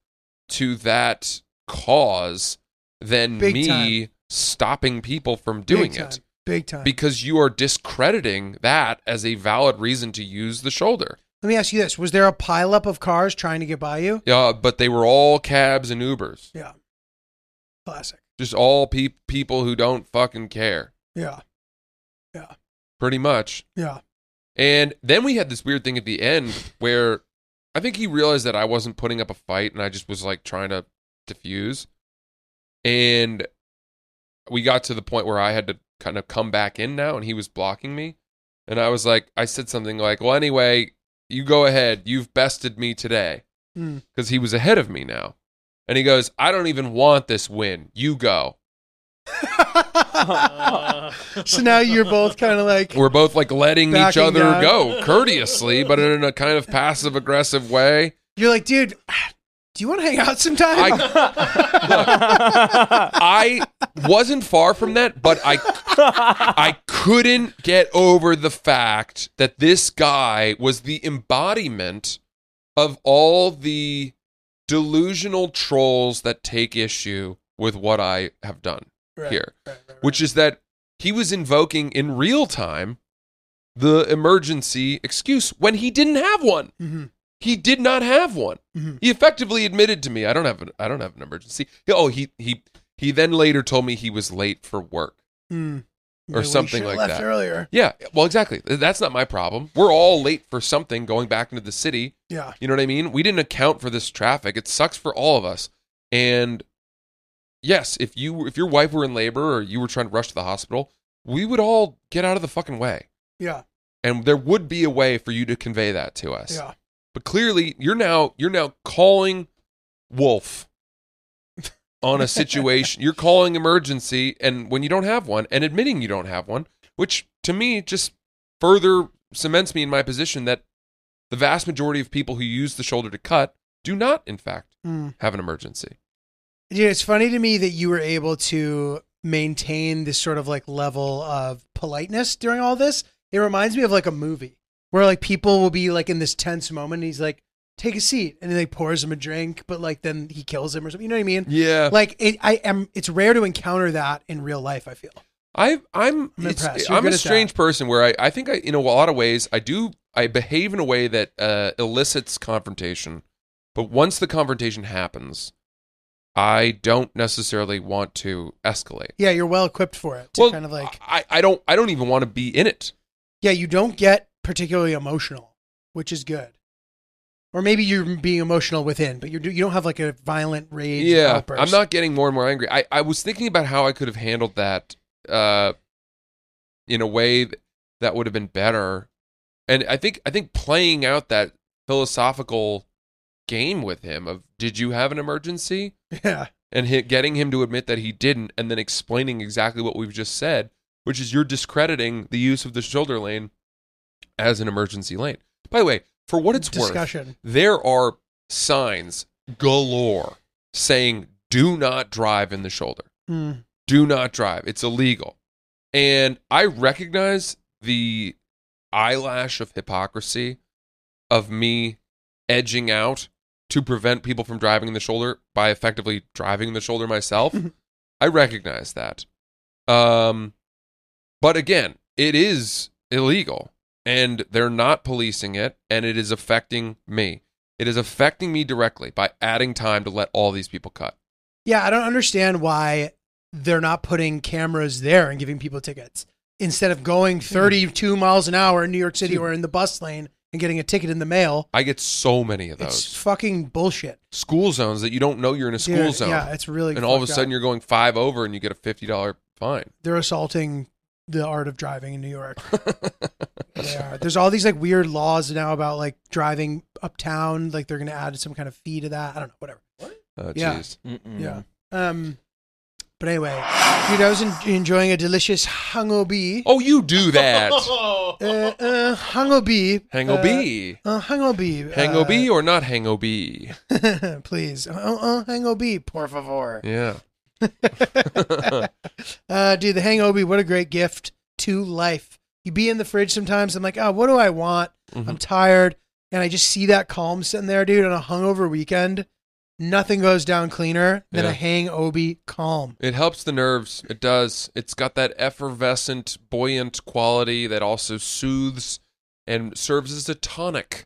to that cause than Big me time. stopping people from doing Big it. Big time. because you are discrediting that as a valid reason to use the shoulder. Let me ask you this: Was there a pileup of cars trying to get by you? Yeah, but they were all cabs and Ubers. Yeah. Classic. Just all pe- people who don't fucking care, Yeah, Yeah. pretty much. Yeah. And then we had this weird thing at the end where I think he realized that I wasn't putting up a fight and I just was like trying to diffuse. And we got to the point where I had to kind of come back in now and he was blocking me. And I was like, I said something like, well, anyway, you go ahead. You've bested me today. Hmm. Because he was ahead of me now. And he goes, I don't even want this win. You go. [laughs] so now you're both kind of like, We're both like letting each other down. go courteously, but in a kind of passive aggressive way. you're like, dude, do you want to hang out sometime? I wasn't far from that, but I I couldn't get over the fact that this guy was the embodiment of all the delusional trolls that take issue with what I have done Right, here, right, right, which is that he was invoking in real time the emergency excuse when he didn't have one. Mhm. He did not have one. Mhm. He effectively admitted to me, I don't have an, I don't have an emergency. Oh, he he he then later told me he was late for work. Hmm. or we something like left that. Earlier. Yeah, well, exactly. That's not my problem. We're all late for something going back into the city. Yeah. You know what I mean? We didn't account for this traffic. It sucks for all of us. And yes, if you if your wife were in labor or you were trying to rush to the hospital, we would all get out of the fucking way. Yeah. And there would be a way for you to convey that to us. Yeah. But clearly, you're now you're now calling wolf [laughs] on a situation. you're calling emergency, and when you don't have one, and admitting you don't have one, which to me just further cements me in my position that the vast majority of people who use the shoulder to cut do not, in fact, Hmm. have an emergency. Dude, it's funny to me that you were able to maintain this sort of like level of politeness during all this. It reminds me of like a movie where like people will be like in this tense moment. And he's like, take a seat, and then he pours him a drink, but like then he kills him or something. You know what I mean? Yeah. Like it, I am. It's rare to encounter that in real life. I feel. I I'm I'm impressed. I'm a strange person where I, I think I in a lot of ways I do I behave in a way that uh, elicits confrontation, but once the confrontation happens, I don't necessarily want to escalate. Yeah, you're well equipped for it. To well, kind of like I, I don't I don't even want to be in it. yeah, you don't get particularly emotional, which is good. Or maybe you're being emotional within, but you're you don't have like a violent rage. yeah, outburst. I'm not getting more and more angry. I, I was thinking about how I could have handled that uh, in a way that would have been better, and I think I think playing out that philosophical game with him of did you have an emergency Yeah, and hit, getting him to admit that he didn't, and then explaining exactly what we've just said, which is you're discrediting the use of the shoulder lane as an emergency lane. By the way, for what it's worth, discussion. there are signs galore saying do not drive in the shoulder. Mm. Do not drive. It's illegal. And I recognize the eyelash of hypocrisy of me edging out to prevent people from driving in the shoulder by effectively driving in the shoulder myself. [laughs] I recognize that. Um but again, it is illegal and they're not policing it and it is affecting me. It is affecting me directly by adding time to let all these people cut. Yeah, I don't understand why they're not putting cameras there and giving people tickets instead of going hmm. 32 miles an hour in New York City or in the bus lane and getting a ticket in the mail. I get so many of those. It's fucking bullshit. school zones that you don't know you're in a school Dude, zone. Yeah, it's really. and all of a sudden up. you're going 5 over and you get a $50 fine. they're assaulting the art of driving in New York. [laughs] they are. There's all these like weird laws now about like driving uptown. Like they're gonna add some kind of fee to that. I don't know. Whatever. Oh Yeah. Mm-mm. Yeah. Um. But anyway, dude, I was en- enjoying a delicious hangobi. Oh, you do [laughs] that. Uh, uh, hangobi. Hangobi. Uh, uh, hangobi. uh, Hangobi or not hangobi? [laughs] please. Uh, uh, hangobi, por favor. Yeah. [laughs] Uh, dude, the Hang hangobi, what a great gift to life. You be in the fridge sometimes. I'm like, oh, what do I want? Mhm. I'm tired. And I just see that calm sitting there, dude, on a hungover weekend. Nothing goes down cleaner than Yeah. a hangobi calm. It helps the nerves. It does. It's got that effervescent, buoyant quality that also soothes and serves as a tonic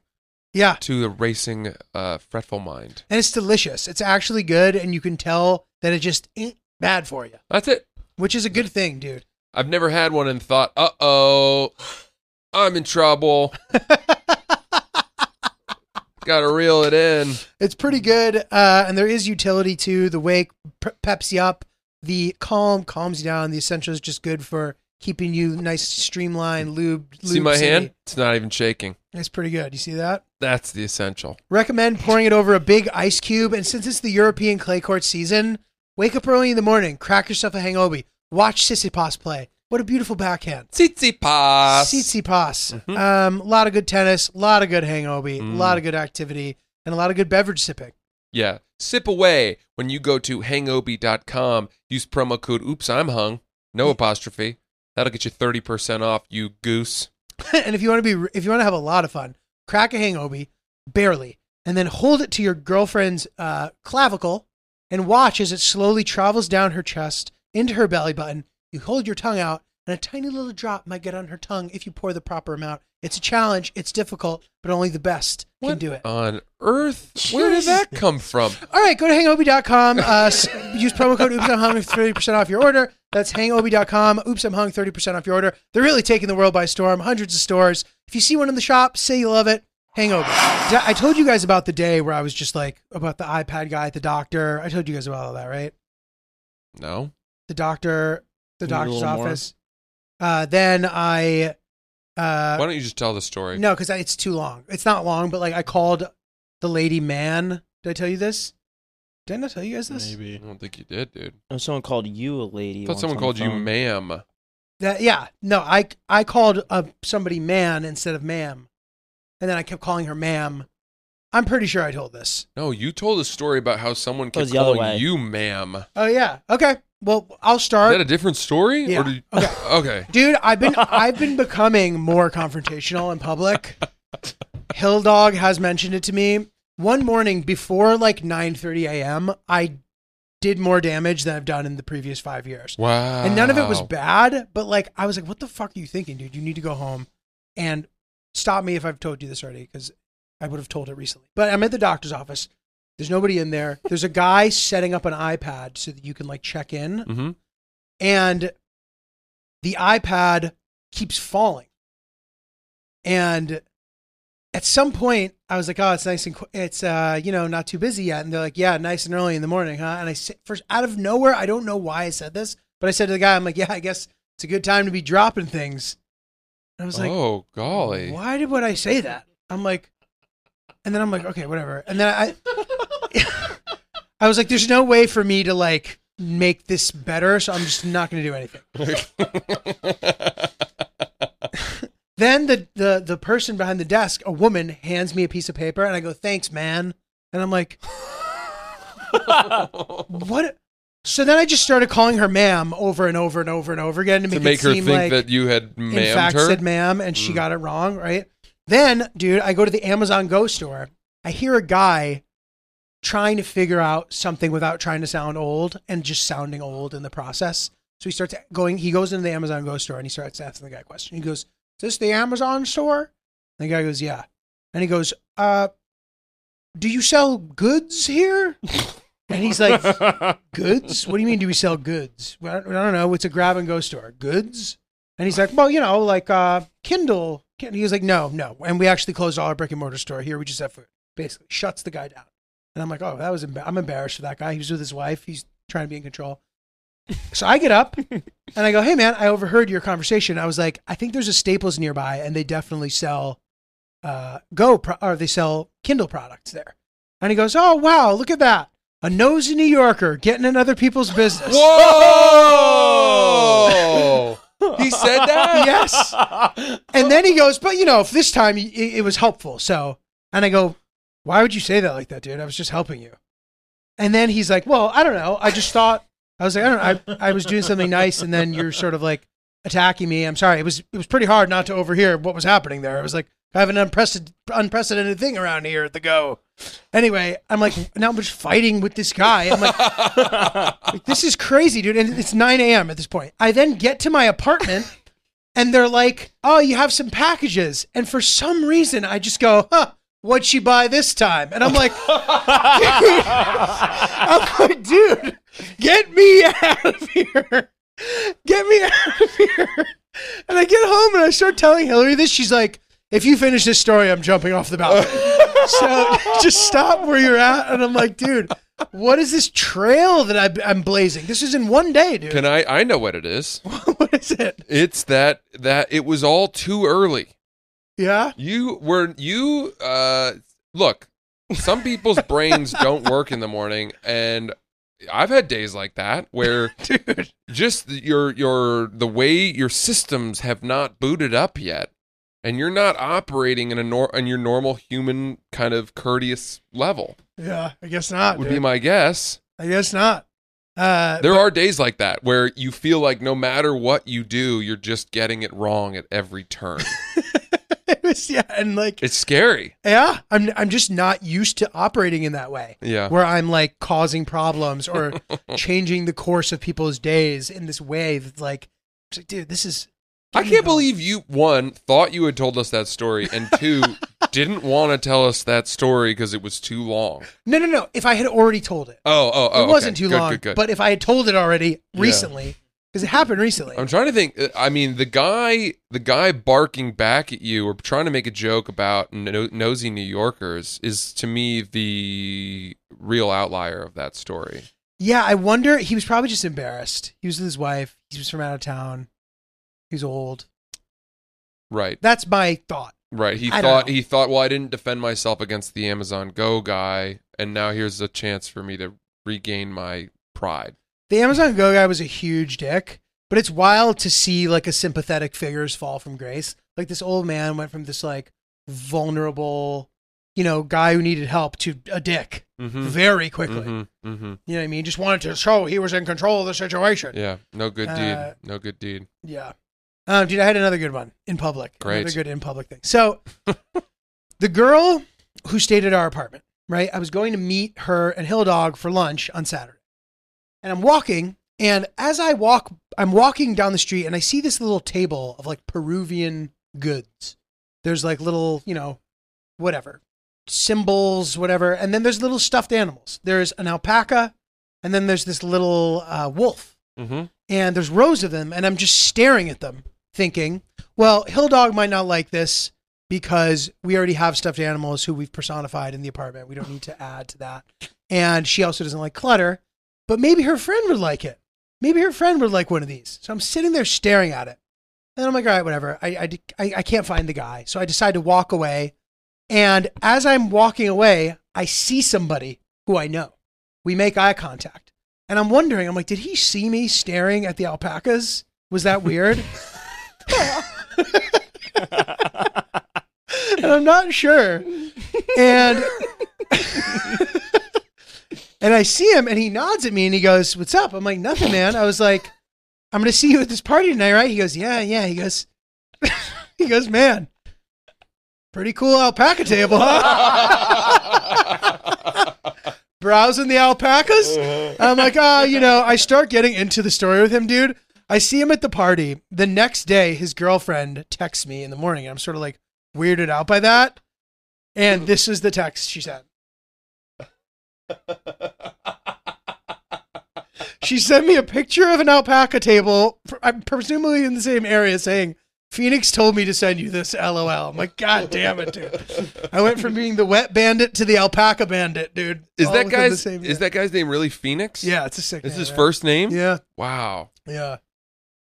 Yeah. to the racing, uh, fretful mind. And it's delicious. It's actually good. And you can tell that it just ain't bad for you, That's it. which is a good thing, dude. I've never had one and thought, uh oh, I'm in trouble. [laughs] Got to reel it in. It's pretty good, uh, and there is utility to the wake p- peps you up. The calm calms you down. The essential is just good for keeping you nice, streamlined, lube. See my hand? It's not even shaking. It's pretty good. You see that? That's the essential. Recommend pouring it over a big ice cube. And since it's the European clay court season, wake up early in the morning, crack yourself a hangobi, watch Sissipas play. What a beautiful backhand. Tsitsipas. Tsitsipas. Mhm. Um, a lot of good tennis, a lot of good hangobi, a Mm. lot of good activity, and a lot of good beverage sipping. Yeah. Sip away when you go to hangobi.com. Use promo code Oops I'm Hung. No apostrophe. That'll get you 30% off, you goose. [laughs] and if you want to be, if you want to have a lot of fun, crack a hangobi, barely, and then hold it to your girlfriend's uh, clavicle and watch as it slowly travels down her chest into her belly button. You hold your tongue out, and a tiny little drop might get on her tongue if you pour the proper amount. It's a challenge. It's difficult, but only the best can do it. on earth? Where did that come from? [laughs] All right, go to hangobi.com. Uh, use promo code Oops for 30% off your order. That's hangobi.com. Oops I'm Hung, 30% off your order. They're really taking the world by storm. Hundreds of stores. If you see one in the shop, say you love it. Hangover. I told you guys about the day where I was just like, about the iPad guy at the doctor. I told you guys about all that, right? No. The doctor, the Can you do a doctor's office. Uh, then I, uh, Why don't you just tell the story? no, because it's too long. It's not long, but like I called the lady man. Did I tell you this? Did I tell you guys this? Maybe. I don't think you did, dude. Oh, someone called you a lady. I thought once someone on called you phone. ma'am. That yeah, no, I I called uh, somebody man instead of ma'am, and then I kept calling her ma'am. I'm pretty sure I told this. No, you told a story about how someone was kept the other calling you ma'am. Oh yeah, okay. Well, I'll Is start, that a different story? Yeah. Or did Okay. [laughs] okay. dude. I've been [laughs] I've been becoming more confrontational in public. Hill Dog has mentioned it to me. One morning before like 9:30 a.m., I did more damage than I've done in the previous five years. Wow. And none of it was bad, but like I was like, what the fuck are you thinking, dude? You need to go home and stop me if I've told you this already, because I would have told it recently. But I'm at the doctor's office. There's nobody in there. There's a guy setting up an iPad so that you can like check in. hmm And the iPad keeps falling. And at some point, I was like, "Oh, it's nice and qu- it's uh, you know, not too busy yet." And they're like, "Yeah, nice and early in the morning, huh?" And I said, first out of nowhere, I don't know why I said this, but I said to the guy, "I'm like, yeah, I guess it's a good time to be dropping things." And I was like, oh golly. why did would I say that? I'm like, and then I'm like, okay, whatever. And then I, [laughs] I was like, there's no way for me to like make this better, so I'm just not going to do anything. [laughs] Then the, the the person behind the desk, a woman, hands me a piece of paper, and I go, "Thanks, man." And I'm like, [laughs] "What?" So then I just started calling her ma'am over and over and over and over again to to make, make it her seem think like that you had ma'am in fact her. said ma'am, and she Mm. got it wrong, right? Then, dude, I go to the Amazon Go store. I hear a guy trying to figure out something without trying to sound old and just sounding old in the process. So he starts going. He goes into the Amazon Go store and he starts asking the guy a question. He goes, "Is this the Amazon store?" And the guy goes, "Yeah." And he goes, "Uh, do you sell goods here?" [laughs] And he's like, goods? What do you mean? Do we sell goods? Well, I don't, know. It's a grab and go store. Goods? And he's like, well, you know, like uh, Kindle. Kin-" He was like, no, no. And we actually closed all our brick and mortar store here. We just have food. Basically, shuts the guy down. And I'm like, oh, that was. Emba- I'm embarrassed for that guy. He was with his wife. He's trying to be in control. So I get up [laughs] and I go, hey man, I overheard your conversation. I was like, I think there's a Staples nearby, and they definitely sell uh, Go pro- or they sell Kindle products there. And he goes, oh wow, look at that. A nosy New Yorker getting in other people's business. Whoa! he said [laughs] that. yes. And then he goes, but you know, if this time it, it was helpful. So, and I go, why would you say that like that, dude? I was just helping you. And then he's like, well, I don't know. I just thought I was like, I don't know. I, I was doing something nice, and then you're sort of like attacking me. I'm sorry. It was it was pretty hard not to overhear what was happening there. It was like I have an unprecedented unprecedented thing around here at the go. Anyway, I'm like, now I'm just fighting with this guy. I'm like, like, this is crazy, dude. And it's 9 a.m. at this point. I then get to my apartment and they're like, oh, you have some packages. And for some reason, I just go, huh, what'd she buy this time? And I'm like, [laughs] dude, I'm like, dude, get me out of here. Get me out of here. And I get home and I start telling Hillary this. She's like, if you finish this story, I'm jumping off the balcony. so [laughs] just stop where you're at. And I'm like, dude, what is this trail that I, I'm blazing? This is in one day, dude. Can I? I know what it is. [laughs] what is it? It's that that it was all too early. Yeah. You were you. Uh, look, some people's brains don't work in the morning, and I've had days like that where [laughs] Dude. just your your the way your systems have not booted up yet and you're not operating in a nor- in your normal human kind of courteous level Yeah. I guess not. would dude. be my guess I guess not. Uh, there are days like that where you feel like no matter what you do you're just getting it wrong at every turn [laughs] was, yeah. And like, it's scary yeah, I'm, I'm just not used to operating in that way. yeah where I'm like causing problems or [laughs] changing the course of people's days in this way that's like, like, dude, this is. I can't going. believe you one thought you had told us that story and two [laughs] didn't want to tell us that story because it was too long. No, no, no. If I had already told it, Oh, oh, oh. it wasn't okay. too Good, long. Good, good. But if I had told it already Yeah. Because it happened recently. I'm trying to think. uh, I mean, the guy, the guy barking back at you or trying to make a joke about no- nosy New Yorkers is to me the real outlier of that story. yeah, I wonder. He was probably just embarrassed. He was with his wife. He was from out of town. He's old. Right, That's my thought. right. He I thought he thought, well, I didn't defend myself against the Amazon Go guy, and now here's a chance for me to regain my pride. The Amazon Go guy was a huge dick, but it's wild to see like a sympathetic figures fall from grace. Like this old man went from this like vulnerable, you know, guy who needed help to a dick Mm-hmm. very quickly. Mm-hmm. Mm-hmm. You know what I mean? Just wanted to show he was in control of the situation. Yeah. No good Uh, deed. No good deed. Yeah. Um, dude, I had another good one in public. Great. Another good in public thing. So [laughs] the girl who stayed at our apartment, right? I was going to meet her and Hill Dog for lunch on Saturday. And I'm walking, and as I walk, I'm walking down the street and I see this little table of like Peruvian goods. There's like little, you know, whatever, symbols, whatever. And then there's little stuffed animals. There's an alpaca, and then there's this little uh, wolf Mm-hmm. and there's rows of them, and I'm just staring at them, thinking, well, Hill Dog might not like this because we already have stuffed animals who we've personified in the apartment. We don't need to add to that. And she also doesn't like clutter, but maybe her friend would like it. Maybe her friend would like one of these. So I'm sitting there staring at it. And I'm like, all right, whatever. I, I, I, I can't find the guy. So I decide to walk away. And as I'm walking away, I see somebody who I know. We make eye contact. And I'm wondering, I'm like, did he see me staring at the alpacas? Was that weird? [laughs] and I'm not sure. And [laughs] and I see him and he nods at me and he goes, What's up? I'm like, nothing, man. I was like, I'm gonna see you at this party tonight, right? He goes, Yeah, yeah. He goes, [laughs] he goes, man, pretty cool alpaca table, huh? [laughs] Browsing the alpacas. I'm like, ah, you know, I start getting into the story with him, dude. I see him at the party. The next day, his girlfriend texts me in the morning. And I'm sort of like weirded out by that. And this is the text she sent. She sent me a picture of an alpaca table, presumably in the same area, saying, Phoenix told me to send you this LOL. I'm like, God damn it, dude. I went from being the wet bandit to the alpaca bandit, dude. Is that guy's same is that guy's name really Phoenix? Yeah, it's a sick is name, his first name? Yeah, Wow. yeah.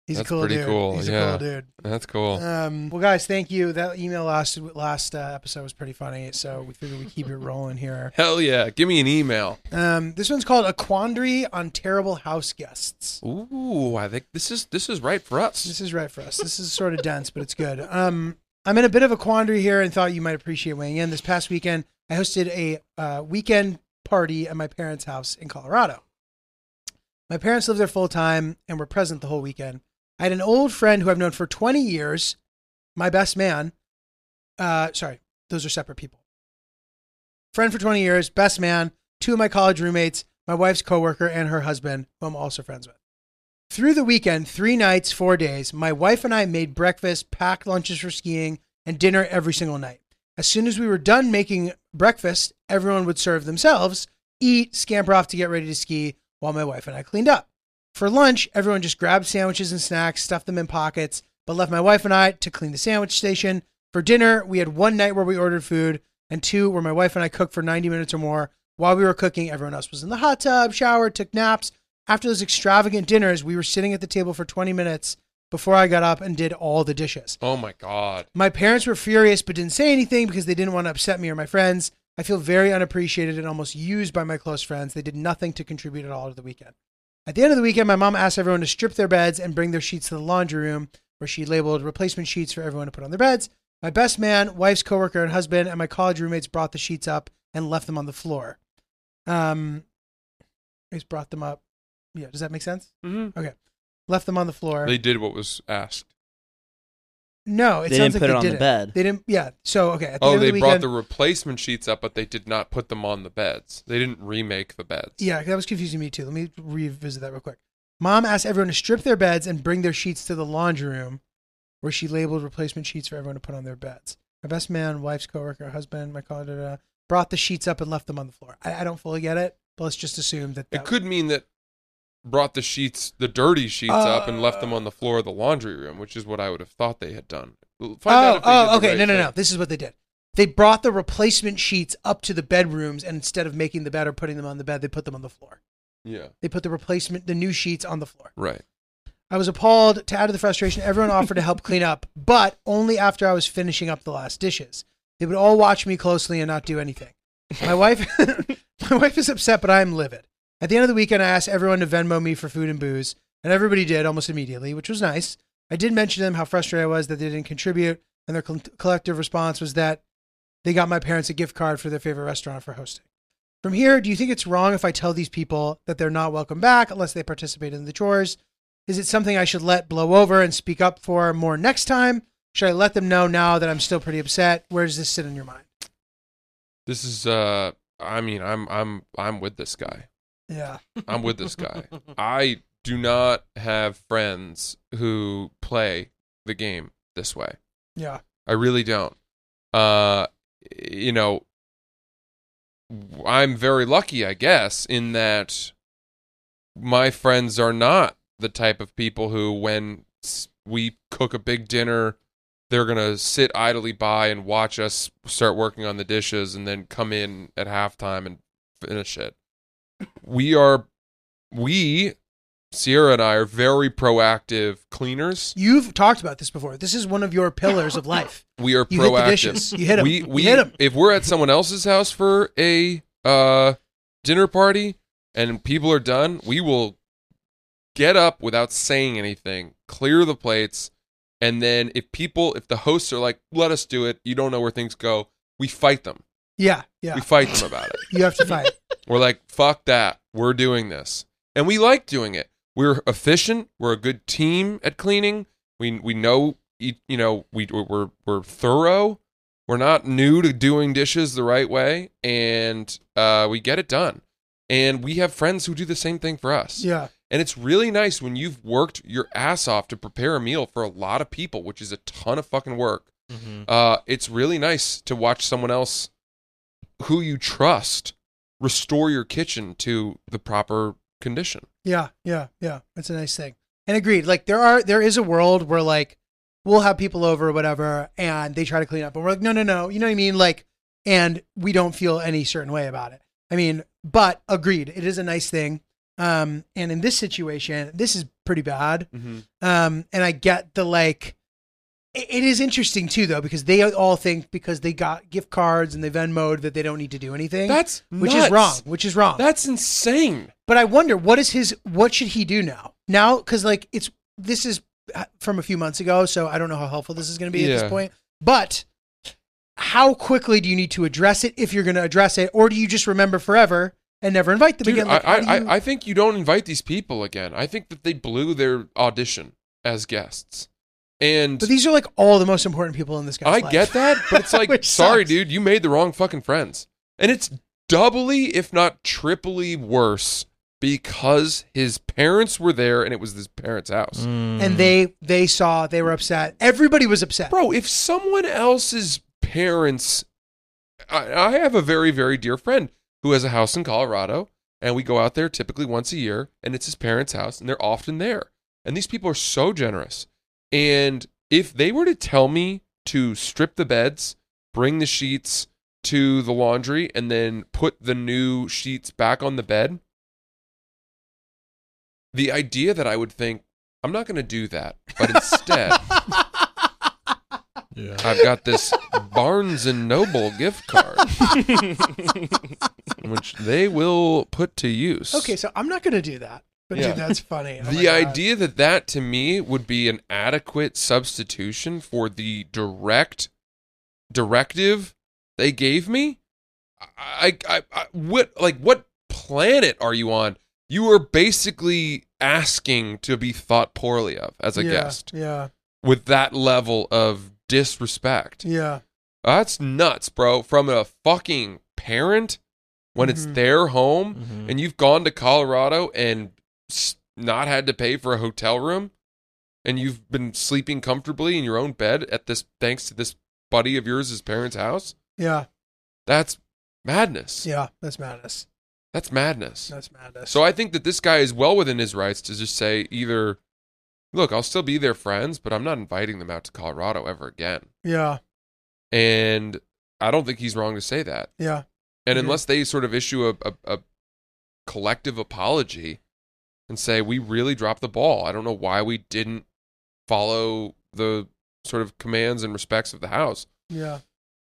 He's That's a cool pretty dude. cool, He's yeah. a cool dude. That's cool. Um, well, guys, thank you. That email last last uh, episode was pretty funny, so we figured we keep it rolling here. [laughs] Hell yeah. Give me an email. Um, this one's called "A Quandary on Terrible House Guests." Ooh, I think this is this is right for us. This is right for us. This is sort of dense, but it's good. Um, I'm in a bit of a quandary here, and thought you might appreciate weighing in. This past weekend, I hosted a uh, weekend party at my parents' house in Colorado. My parents live there full time and were present the whole weekend. I had an old friend who I've known for 20 years, my best man. Uh, sorry, those are separate people. Friend for 20 years, best man, two of my college roommates, my wife's coworker, and her husband, who I'm also friends with. Through the weekend, three nights, four days, my wife and I made breakfast, packed lunches for skiing, and dinner every single night. As soon as we were done making breakfast, everyone would serve themselves, eat, scamper off to get ready to ski while my wife and I cleaned up. For lunch, everyone just grabbed sandwiches and snacks, stuffed them in pockets, but left my wife and I to clean the sandwich station. For dinner, we had one night where we ordered food, and two where my wife and I cooked for 90 minutes or more. While we were cooking, everyone else was in the hot tub, showered, took naps. After those extravagant dinners, we were sitting at the table for 20 minutes before I got up and did all the dishes. Oh my god. My parents were furious but didn't say anything because they didn't want to upset me or my friends. I feel very unappreciated and almost used by my close friends. They did nothing to contribute at all to the weekend. At the end of the weekend, my mom asked everyone to strip their beds and bring their sheets to the laundry room, where she labeled replacement sheets for everyone to put on their beds. My best man, wife's coworker, and husband, and my college roommates brought the sheets up and left them on the floor. Um, I just brought them up. Yeah, does that make sense? Mm-hmm. Okay, left them on the floor. They did what was asked. No, it They sounds didn't like put they it on the didn't. bed. They didn't. Yeah. So okay. At the Oh, end they the brought weekend, the replacement sheets up, but they did not put them on the beds. They didn't remake the beds. Yeah, that was confusing me too. Let me revisit that real quick. Mom asked everyone to strip their beds and bring their sheets to the laundry room, where she labeled replacement sheets for everyone to put on their beds. My best man, wife's coworker, husband, my college, uh, brought the sheets up and left them on the floor. I, I don't fully get it, but let's just assume that, that It could mean that brought the sheets, the dirty sheets up and left them uh. on the floor of the laundry room, which is what I would have thought they had done. Find oh, oh, okay. right no, no, no. This is what they did. They brought the replacement sheets up to the bedrooms, and instead of making the bed or putting them on the bed, they put them on the floor. Yeah, They put the replacement, the new sheets on the floor. right. I was appalled. To add to the frustration, everyone offered to help clean up, but only after I was finishing up the last dishes. They would all watch me closely and not do anything. My wife, [laughs] my wife is upset, but I am livid. At the end of the weekend, I asked everyone to Venmo me for food and booze, and everybody did almost immediately, which was nice. I did mention to them how frustrated I was that they didn't contribute, and their col- collective response was that they got my parents a gift card for their favorite restaurant for hosting. From here, do you think it's wrong if I tell these people that they're not welcome back unless they participate in the chores? Is it something I should let blow over and speak up for more next time? Should I let them know now that I'm still pretty upset? Where does this sit in your mind? This is uh I mean, I'm I'm I'm with this guy. Yeah. I'm with this guy. [laughs] I do not have friends who play the game this way. Yeah. I really don't. Uh, you know, I'm very lucky, I guess, in that my friends are not the type of people who, when we cook a big dinner, they're gonna sit idly by and watch us start working on the dishes and then come in at halftime and finish it. We are, we, Sierra and I are very proactive cleaners. You've talked about this before. This is one of your pillars of life. [laughs] We are You hit proactive. dishes. You hit 'em. We we hit 'em. If we're at someone else's house for a uh dinner party and people are done, we will get up without saying anything, clear the plates, and then if people if the hosts are like, "Let us do it," you don't know where things go. We fight them. Yeah. Yeah. We fight them about it. [laughs] You have to fight. We're like, fuck that. We're doing this. And we like doing it. We're efficient. We're a good team at cleaning. We we know you know, we we're we're thorough. We're not new to doing dishes the right way and uh we get it done. And we have friends who do the same thing for us. Yeah. And it's really nice when you've worked your ass off to prepare a meal for a lot of people, which is a ton of fucking work Mhm. uh, it's really nice to watch someone else who you trust restore your kitchen to the proper condition. Yeah, yeah, yeah. That's a nice thing. And agreed. Like there are there is a world where like we'll have people over or whatever and they try to clean up and we're like, no, no, no. You know what I mean? Like and we don't feel any certain way about it. I mean, but agreed, it is a nice thing. Um, and in this situation, this is pretty bad. Um, and I get the like it, is interesting too though, because they all think because they got gift cards and they Venmoed that they don't need to do anything. That's which nuts. is wrong. Which is wrong. That's insane. But I wonder what is his what should he do now? Now cuz like it's this is uh, from a few months ago, so I don't know how helpful this is going to be at this point. But how quickly do you need to address it if you're going to address it or do you just remember forever and never invite them Dude, again? Like, I, I, you- I, I think you don't invite these people again. I think that they blew their audition as guests. And but these are like all the most important people in this guy's life. I life. get that, but it's [laughs] like, sorry, sucks. dude, you made the wrong fucking friends. And it's doubly, if not triply worse because his parents were there and it was his parents' house. Mm. and they they saw they were upset. Everybody was upset. Bro, if someone else's parents, I, I have a very, very dear friend who has a house in Colorado, and we go out there typically once a year, and it's his parents' house, and they're often there. And these people are so generous. And if they were to tell me to strip the beds, bring the sheets to the laundry, and then put the new sheets back on the bed, the idea that I would think, I'm not going to do that, but instead, Yeah. I've got this Barnes and Noble gift card, [laughs] which they will put to use. Okay, so I'm not going to do that. But Yeah. dude, that's funny. Oh the idea that that to me would be an adequate substitution for the direct directive they gave me, I, I, I what like what planet are you on? You are basically asking to be thought poorly of as a yeah, guest Yeah. with that level of disrespect. Yeah. That's nuts, bro. From a fucking parent when it's Mhm. their home Mhm. and you've gone to Colorado and s- not had to pay for a hotel room and you've been sleeping comfortably in your own bed at this thanks to this buddy of yours' his parents' house. Yeah. That's madness. Yeah. That's madness. That's madness. That's madness. So I think that this guy is well within his rights to just say either look, I'll still be their friends, but I'm not inviting them out to Colorado ever again. yeah. And I don't think he's wrong to say that. Yeah. And Mhm. unless they sort of issue a, a, a collective apology and say, we really dropped the ball, I don't know why we didn't follow the sort of commands and respects of the house. Yeah.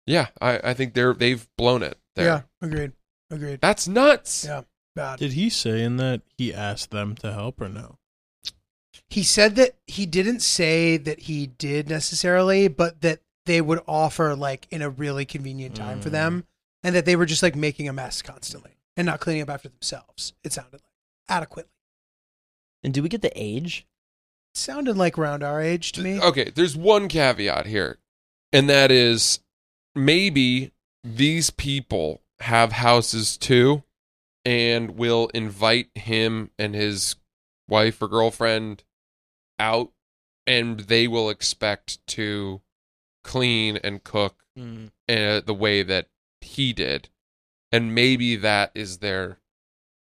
Yeah, I, I think they're they've blown it there. Yeah. Agreed. Agreed. That's nuts. Yeah. Bad. Did he say in that he asked them to help or no? He said that he didn't say that he did necessarily, but that they would offer like in a really convenient time for Mm. them and that they were just like making a mess constantly and not cleaning up after themselves. It sounded like adequately. And do we get the age? It sounded like around our age to me. Okay, there's one caveat here, and that is maybe these people have houses too and will invite him and his wife or girlfriend out and they will expect to clean and cook Mm. uh, the way that he did and maybe that is their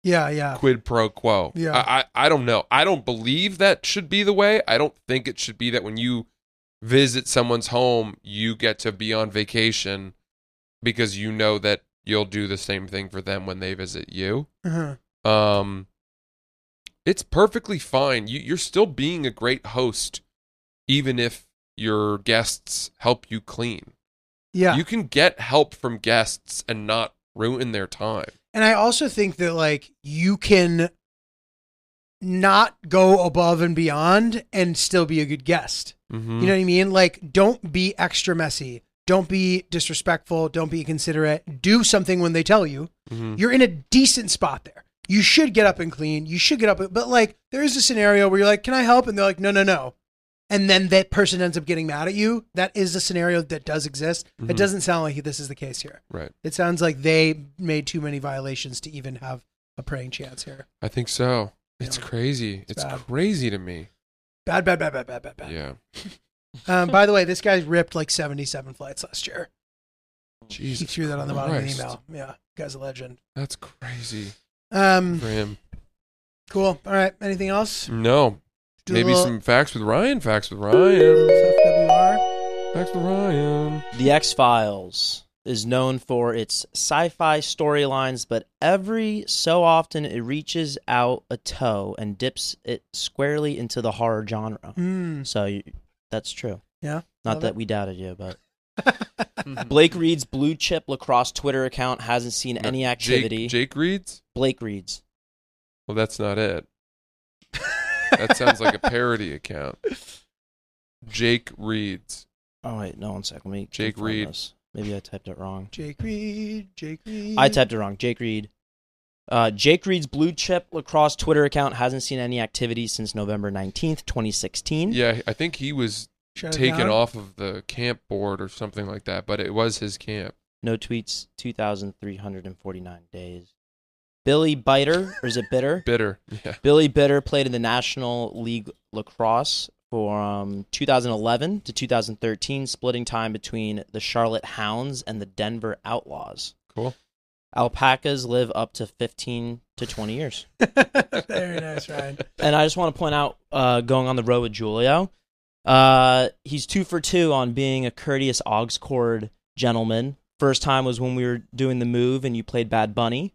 Yeah, yeah. quid pro quo Yeah. I, I i don't know i don't believe that should be the way i don't think it should be that when you visit someone's home you get to be on vacation because you know that you'll do the same thing for them when they visit you Uh-huh. um it's perfectly fine you, you're still being a great host even if your guests help you clean Yeah. you can get help from guests and not ruin their time And I also think that like you can not go above and beyond and still be a good guest. mm-hmm. You know what I mean? Like don't be extra messy. Don't be disrespectful. Don't be inconsiderate. Do something when they tell you. hmm You're in a decent spot there. You should get up and clean. You should get up, but like there is a scenario where you're like, "Can I help?" and they're like, "No, no, no." And then that person ends up getting mad at you. That is a scenario that does exist. Mhm. It doesn't sound like this is the case here. right It sounds like they made too many violations to even have a praying chance here. i think so it's Yeah. crazy It's it's, crazy to me Bad, bad, bad, bad, bad, bad, bad. yeah [laughs] Um, by the way, this guy ripped like 77 flights last year. Jesus he threw that on the bottom of the email. Yeah, guy's a legend. That's crazy Um, for him. cool. All right. Anything else? No, Do maybe little- some facts with Ryan. Facts with Ryan. FWR. Facts with Ryan. The X Files is known for its sci fi storylines, but every so often it reaches out a toe and dips it squarely into the horror genre. Hmm. So you, that's true. Yeah, Not that it. we doubted you, but [laughs] Blake Reed's blue chip lacrosse Twitter account hasn't seen No, any activity. Jake, Jake reads. Blake Reed's. Well, that's not it. [laughs] That sounds like a parody account. Jake reads. Oh wait, no one sec. Let me Jake confirm Reed. this. Maybe I typed it wrong. Jake Reed. Jake Reed. I typed it wrong. Jake Reed. Uh, Jake Reed's blue chip lacrosse Twitter account hasn't seen any activity since November 19th, 2016. Yeah, I think he was Shut it taken down. off of the camp board or something like that, but it was his camp. No tweets, 2,349 days. Billy Biter, or is it Bitter? [laughs] Bitter. Yeah. Billy Bitter played in the National League Lacrosse for um, 2011 to 2013, splitting time between the Charlotte Hounds and the Denver Outlaws. Cool. Alpacas live up to 15 to 20 years. [laughs] Very nice, Ryan. And I just want to point out, uh, going on the road with Julio, uh, he's two for two on being a courteous aux gentleman. First time was when we were doing the move and you played Bad Bunny.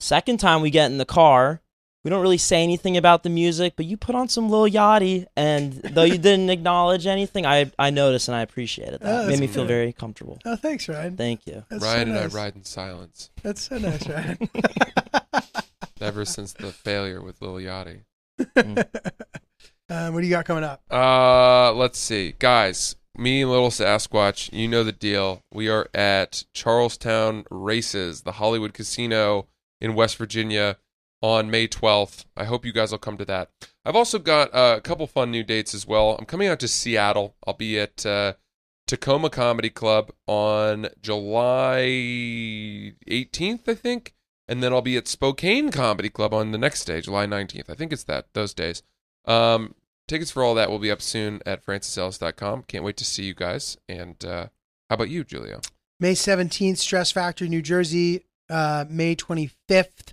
Second time we get in the car, we don't really say anything about the music, but you put on some Lil Yachty, and though you didn't [laughs] acknowledge anything, I I noticed and I appreciated Oh, that. that's Made me feel very comfortable. Oh, thanks, Ryan. Thank you. That's Ryan so and I ride in silence That's so nice, [laughs] Ryan. ever since the failure with Lil Yachty. [laughs] um, what do you got coming up? Uh, let's see, guys. Me and Little Sasquatch, you know the deal. We are at Charles Town Races, the Hollywood Casino in West Virginia, on May 12th. I hope you guys will come to that. I've also got uh, a couple fun new dates as well. I'm coming out to Seattle. I'll be at uh, Tacoma Comedy Club on July 18th, I think, and then I'll be at Spokane Comedy Club on the next day, July 19th. I think it's that those days. Um, tickets for all that will be up soon at francisellis.com. Can't wait to see you guys. And uh, how about you, Julio? May 17th, Stress Factory, New Jersey. Uh, May 25th,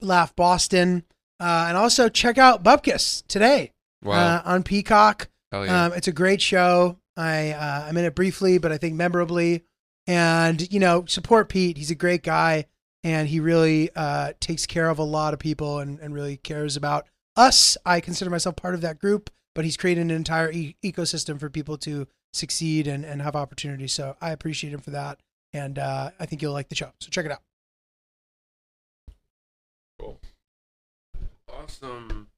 Laugh Boston. Uh, and also check out Bupkis today Wow, uh, on Peacock. yeah! Um, it's a great show. I uh, I'm in it briefly, but I think memorably. And you know, support Pete. He's a great guy, and he really uh, takes care of a lot of people and, and really cares about us. I consider myself part of that group, but he's created an entire e- ecosystem for people to succeed and, and have opportunities. So I appreciate him for that, and uh, I think you'll like the show. So check it out. Awesome.